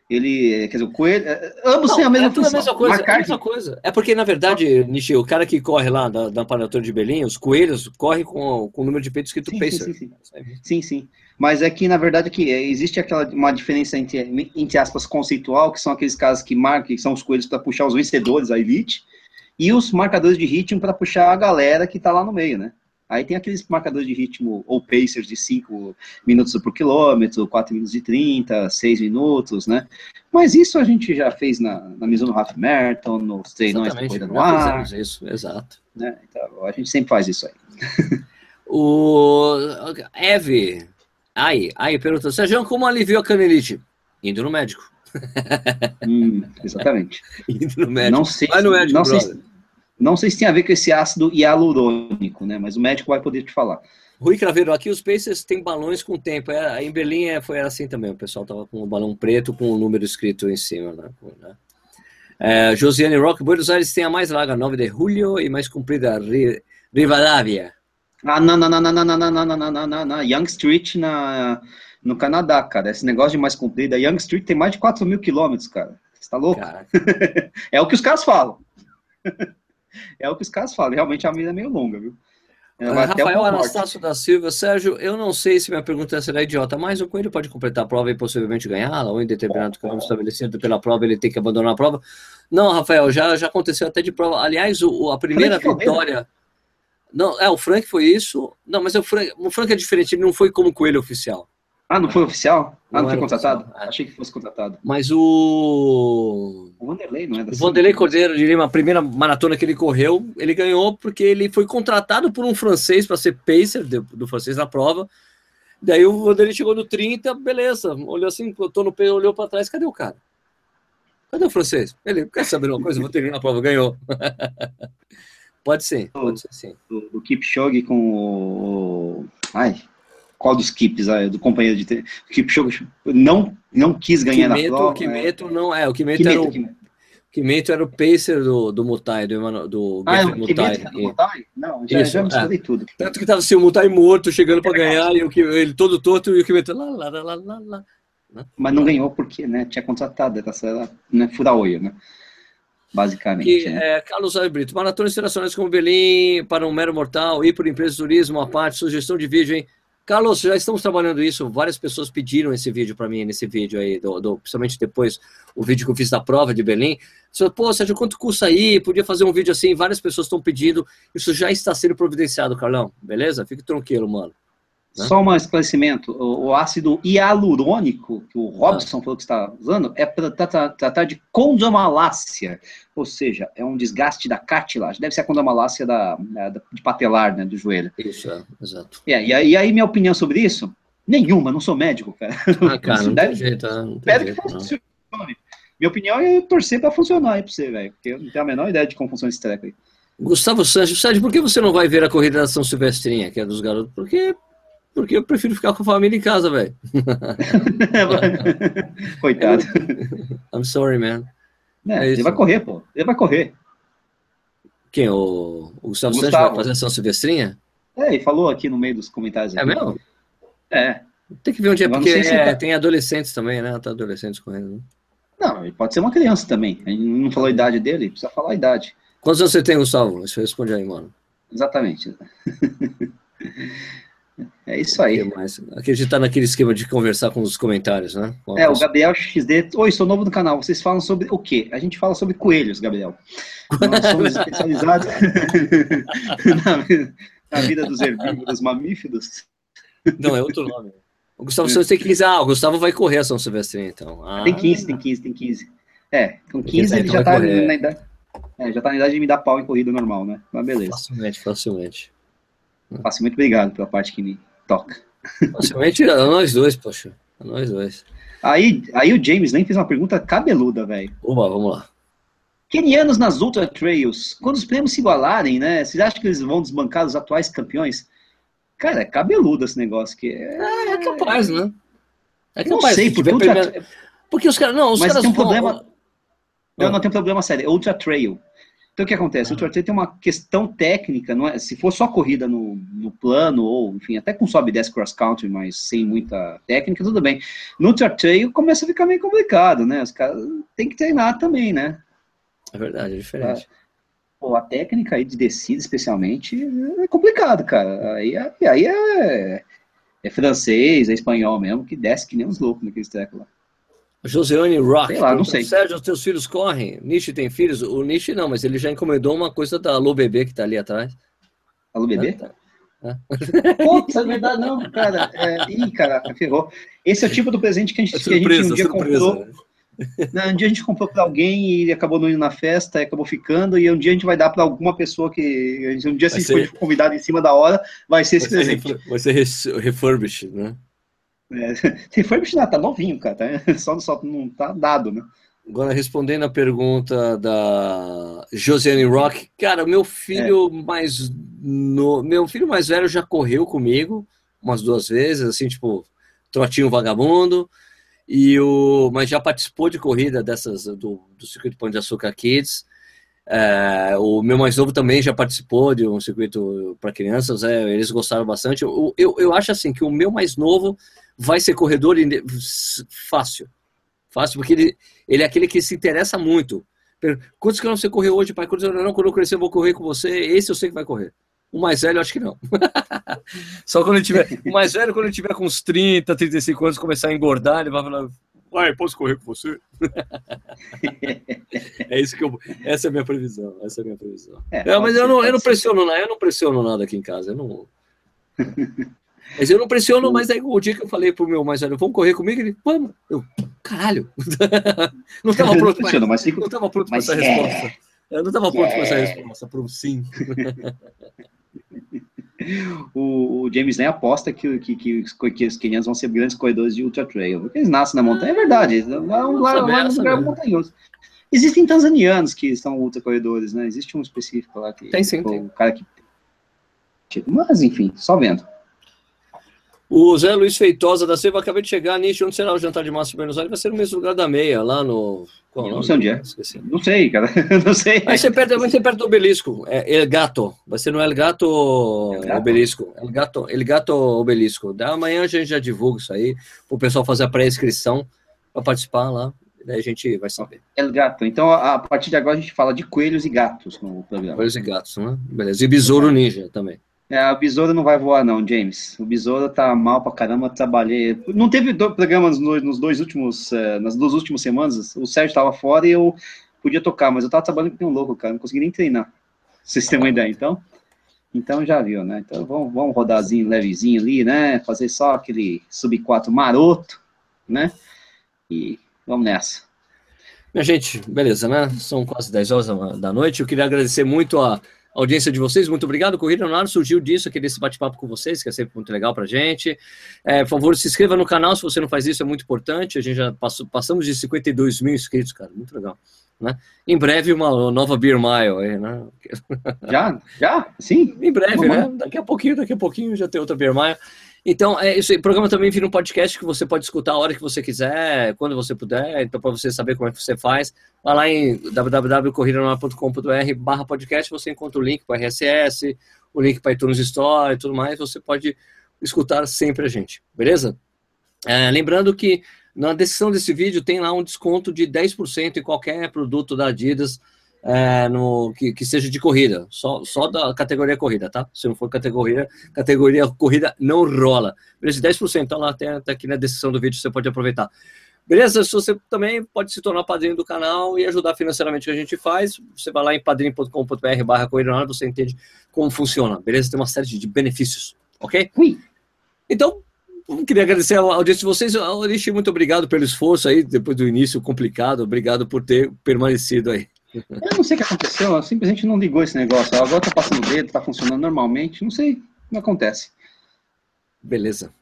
ele, quer dizer, o coelho, é, ambos têm a mesma é tudo a função. mesma coisa. É a mesma coisa. É porque, na verdade, Nishi, o cara que corre lá da, da Maratona de Belém, os coelhos correm com, com o número de peito escrito Sim, pacer. sim, sim, Sim, sim. Mas é que, na verdade, que existe aquela uma diferença entre, entre aspas, conceitual, que são aqueles caras que marcam, que são os coelhos para puxar os vencedores, a elite, e os marcadores de ritmo para puxar a galera que tá lá no meio, né? Aí tem aqueles marcadores de ritmo, ou pacers de 5 minutos por quilômetro, 4 minutos e 30, 6 minutos, né? Mas isso a gente já fez na, na Mizuno Half Marathon, nos treinões da. Corrida no Ar, isso, exato. né? Então, a gente sempre faz isso aí. O Eve, aí, aí perguntou, Sérgio, como aliviou a canelite? Indo no médico. Hum, exatamente. Não sei, no médico, não, sei, não sei se tem a ver com esse ácido hialurônico, né? Mas o médico vai poder te falar. Rui Craveiro, aqui os Pacers têm balões com tempo. É, em Berlim é, foi assim também. O pessoal tava com um balão preto com o número escrito em cima. Né? né? É, Josiane Rock, Buenos Aires tem a mais larga, 9 de julho, e mais comprida, Ri- Rivadavia. Ah, não, não, não, não, não, não, não, não, não, não, não. Young Street na, no Canadá, cara. Esse negócio de mais comprida. Young Street tem mais de 4 mil quilômetros, cara. Você tá louco? É o que os caras falam. é o que os caras falam. Realmente a mira é meio longa, viu? É, Rafael. Anastácio da Silva, Sérgio, eu não sei se minha pergunta será idiota, mas o Coelho pode completar a prova e possivelmente ganhá-la, ou em determinado caminho estabelecido pela prova ele tem que abandonar a prova. Não, Rafael, já, já aconteceu até de prova. Aliás, o, a primeira Frank vitória. Não, é, o Frank foi isso. Não, mas o Frank, o Frank é diferente, ele não foi como coelho oficial. Ah, não foi oficial? Ah, Não não, foi contratado? oficial, é. Achei que fosse contratado. Mas o. O Vanderlei não é da O Vanderlei? Cordeiro de Lima, a primeira maratona que ele correu, ele ganhou porque ele foi contratado por um francês para ser pacer do, francês na prova. Daí o Vanderlei chegou no 30, beleza, olhou assim, botou no peito, olhou para trás, cadê o cara? Cadê o francês? Ele quer saber uma coisa? Vou terminar a prova, ganhou. pode sim, pode ser sim. Do, do Kipchoge com o. Ai, qual dos Kips? Ah, do companheiro de. tre- O Kipchoge não, não quis ganhar na Kimeto, prova. o Kimeto não é, o Kimeto, Kimeto, era o Kimeto. Kimeto era o pacer do, do Mutai, do, do Ah, é Kimeto Mutai. que tá Muay? Não, já, Isso, já é. misturei tudo. Tanto que tava assim, o Mutai morto, chegando pra ganhar, e o, ele todo torto, e o Kimeto lá, lá, lá, lá, lá, lá. Mas não ganhou porque, né? Tinha contratado, era né, furar olho, né? Basicamente. Que, né? é, Carlos Alves Brito, maratonas internacionais como Belém, para um mero mortal, ir por empresa de turismo, a parte, sugestão de vídeo, hein? Carlos, já estamos trabalhando isso, várias pessoas pediram esse vídeo para mim, nesse vídeo aí, do, do- principalmente depois, o vídeo que eu fiz da prova de Belém. Só, Pô, Sérgio, quanto custa aí? Podia fazer um vídeo assim, várias pessoas estão pedindo, isso já está sendo providenciado, Carlão, beleza? Fique tranquilo, mano. Né? Só um esclarecimento: o, o ácido hialurônico, que o Robson falou que está usando, é para tratar de condomalácia, ou seja, é um desgaste da cartilagem. Deve ser a condomalácia da, da- de patelar, né, do joelho. Isso, é, exato. É, e, aí, e aí, minha opinião sobre isso? Nenhuma, não sou médico, cara. Ah, cara, não tem Deve- jeito, né? não tem Espero que jeito, não. funcione. Minha opinião é torcer para funcionar aí pra você, velho, porque eu não tenho a menor ideia de como funciona esse treco aí. Gustavo Sérgio, Sérgio, por que você não vai ver a corrida da São Silvestrinha, que é dos garotos? Porque, porque eu prefiro ficar com a família em casa, velho. Coitado. I'm sorry, man. É, É ele vai correr, pô. Ele vai correr. Quem? O, o Gustavo, Gustavo. Santos vai fazer a São Silvestrinha? É, ele falou aqui no meio dos comentários. É aqui. mesmo? É. Tem que ver onde é, Agora não porque se é, tá- tem adolescentes também, né? Tá adolescentes correndo. né? Não, ele pode ser uma criança também. A gente não falou a idade dele, precisa falar a idade. Quantos anos você tem, Gustavo? Você responde aí, mano. Exatamente. É isso O aí. mais? Acreditar naquele esquema de conversar com os comentários, né? Com É, o pessoa. Gabriel XD. Oi, sou novo no canal. Vocês falam sobre o quê? A gente fala sobre coelhos, Gabriel. Nós somos especializados na, vida dos herbívoros mamíferos. Não, é outro nome. O Gustavo Santos tem 15. Ah, o Gustavo vai correr a São Silvestrinha, então. Ah, Tem 15, tem 15, tem 15. É, com Porque 15 daí ele tu já tá correr. na idade. É, já tá na idade de me dar pau em corrida normal, né? Mas beleza. Facilmente, facilmente. Faço muito obrigado pela parte que me toca. Facilmente a nós dois, poxa. A nós dois. Aí, aí o James nem fez uma pergunta cabeluda, velho. Oba, vamos lá. Kenianos nas Ultra Trails, quando os prêmios se igualarem, né? Vocês acham que eles vão desbancar os atuais campeões? Cara, é cabeludo esse negócio. Que é... É capaz, né? É Não capaz. sei, se porque Ultra, primeiro- Porque os caras. Não, os Mas caras tem um vão- problema- Não, Ah. não tem um problema sério. É Ultra Trail. Então o que acontece? O Ultra Trail tem uma questão técnica, não é? Se for só corrida no, no plano, ou enfim, até com sobe e desce cross country, mas sem muita técnica, tudo bem. No Trail começa a ficar meio complicado, né? Os caras têm que treinar também, né? É verdade, é diferente. Pô, a técnica aí de descida, especialmente, é complicado, cara. Aí, é- aí é, é francês, é espanhol mesmo, que desce que nem uns loucos naqueles trecos lá. Joseane Rock. Sei lá, não sei. Sérgio, os teus filhos correm? Nishi tem filhos? O Nishi não, mas ele já encomendou uma coisa da Alô Bebê que tá ali atrás. Alô, bebê? Tá. Putz, é verdade, não, cara. É, ih, caraca, ferrou. Esse é o tipo do presente que a gente, que a gente um dia comprou. né? Não, um dia a gente comprou para alguém e ele acabou não indo na festa, acabou ficando, e um dia a gente vai dar para alguma pessoa que. Um dia, se a gente ser- for convidado em cima da hora, vai ser esse Vai ser, presente. refur- vai ser refurbished, né? É, Refurbished não, tá novinho, cara. Tá, só, só não tá dado, né? Agora, respondendo a pergunta da Josiane Rock, cara, o meu filho mais no... meu filho mais velho já correu comigo umas duas vezes, assim, tipo, trotinho vagabundo, e o... mas já participou de corrida dessas do, do circuito Pão de Açúcar Kids. É, o meu mais novo também já participou de um circuito para crianças, é, eles gostaram bastante. Eu, eu, eu acho assim que o meu mais novo vai ser corredor fácil. Fácil, porque ele, ele é aquele que se interessa muito. Quantos quilômetros você correu hoje, pai? Quantos não, quando eu crescer, eu vou correr com você. Esse eu sei que vai correr. O mais velho, eu acho que não. Só quando ele tiver. O mais velho, quando ele tiver com uns 30, 35 anos, começar a engordar, ele vai falar. Pai, posso correr com você? é isso que eu. Essa é a minha previsão. Essa é a minha previsão. É, É, mas eu não, eu não pressiono nada, eu não pressiono nada aqui em casa. Eu não. Mas eu não pressiono, mas aí o dia que eu falei pro meu mais velho, vamos correr comigo, ele, vamos. Eu, caralho. não estava pronto para mas não estava pronto para essa é. resposta. Eu não estava pronto para essa É. resposta, para um sim. O, o James nem aposta que, que, que, os- que os quenianos vão ser grandes corredores de ultra trail. Porque eles nascem na montanha, é verdade. Eles vão lá, lá Essa no lugar montanhoso. Existem tanzanianos que são ultracorredores, né? Existe um específico lá que. Tem sim, tem. O cara que. Mas, enfim, só vendo. O Zé Luiz Feitosa da Silva, acabei de chegar, Nishi, onde será o jantar de massa em Buenos Aires? Vai ser no mesmo lugar da meia, lá no... Qual é Não sei onde é. Esqueci. Não sei, cara. Não sei. Vai ser, perto, vai ser perto do obelisco, é El Gato, vai ser no El Gato, El Gato? Obelisco, El Gato, El Gato Obelisco. Da amanhã a gente já divulga isso aí, o pessoal fazer a pré-inscrição para participar lá, daí a gente vai saber. El gato. Então, a, a partir de agora, a gente fala de coelhos e gatos no programa. Coelhos e gatos, né? Beleza, e besouro ninja também. É, o besouro não vai voar, não, James. O besouro tá mal pra caramba, trabalhei. Não teve do- programas no- nos dois últimos, eh, nas duas últimas semanas. O Sérgio tava fora e eu podia tocar, mas eu tava trabalhando com um louco, cara. Não consegui nem treinar. Vocês terem uma ideia, então. Então já viu, né? Então vamos, vamos rodarzinho levezinho ali, né? Fazer só aquele sub 4 maroto, né? E vamos nessa. Minha gente, beleza, né? São quase 10 horas da noite. Eu queria agradecer muito a audiência de vocês. Muito obrigado. Corrida no ar surgiu disso, aqui desse bate-papo com vocês, que é sempre muito legal pra gente. É, por favor, se inscreva no canal se você não faz isso, é muito importante. A gente já passou, passamos de 52 mil inscritos, cara. Muito legal. Né? Em breve, uma nova Beer Mile aí, né? Já? Já? Sim? Em breve, Vamos né? Daqui a pouquinho, daqui a pouquinho já tem outra Beer Mile. Então, é isso aí. O programa também vira um podcast que você pode escutar a hora que você quiser, quando você puder. Então, para você saber como é que você faz, vai lá em www.corridanoar.com.br barra podcast, você encontra o link para RSS, o link para iTunes Store e tudo mais. Você pode escutar sempre a gente, beleza? É, lembrando que na descrição desse vídeo tem lá um desconto de 10% em qualquer produto da Adidas é, no, que, que seja de corrida, só, só da categoria corrida, tá? Se não for categoria, categoria corrida não rola. Beleza? 10%, então lá tem, tá aqui na descrição do vídeo, você pode aproveitar. Beleza? Se você também pode se tornar padrinho do canal e ajudar financeiramente o que a gente faz, você vai lá em padrinho.com.br barra você entende como funciona, beleza? Tem uma série de, benefícios, ok? Ui. Então, queria agradecer a audiência de vocês. Alice, muito obrigado pelo esforço aí, depois do início complicado. Obrigado por ter permanecido aí. Eu não sei o que aconteceu, simplesmente não ligou esse negócio. Agora tá passando o dedo, tá funcionando normalmente, não sei, não acontece. Beleza.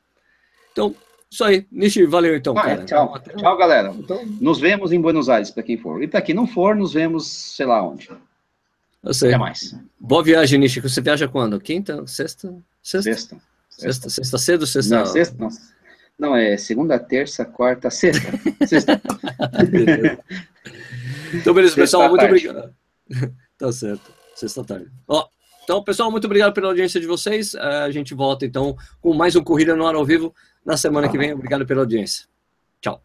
Então, isso aí. Nishi, valeu então, Ah, cara. tchau, Até- tchau, galera. Então, Nos vemos em Buenos Aires, para quem for. E para quem não for, nos vemos, sei lá onde. eu sei. Até mais. Boa viagem, Nishi. Você viaja quando? Quinta? Sexta? Sexta? Sexta. Sexta, sexta cedo? Sexta? Não, sexta não. Não, é segunda, terça, quarta, sexta. Sexta. Então, beleza, pessoal. Muito tarde. obrigado. tá certo. Sexta tarde. Ó, então, pessoal, muito obrigado pela audiência de vocês. Eh, A gente volta, então, com mais um Corrida no Ar ao vivo na semana que vem. Obrigado pela audiência. Tchau.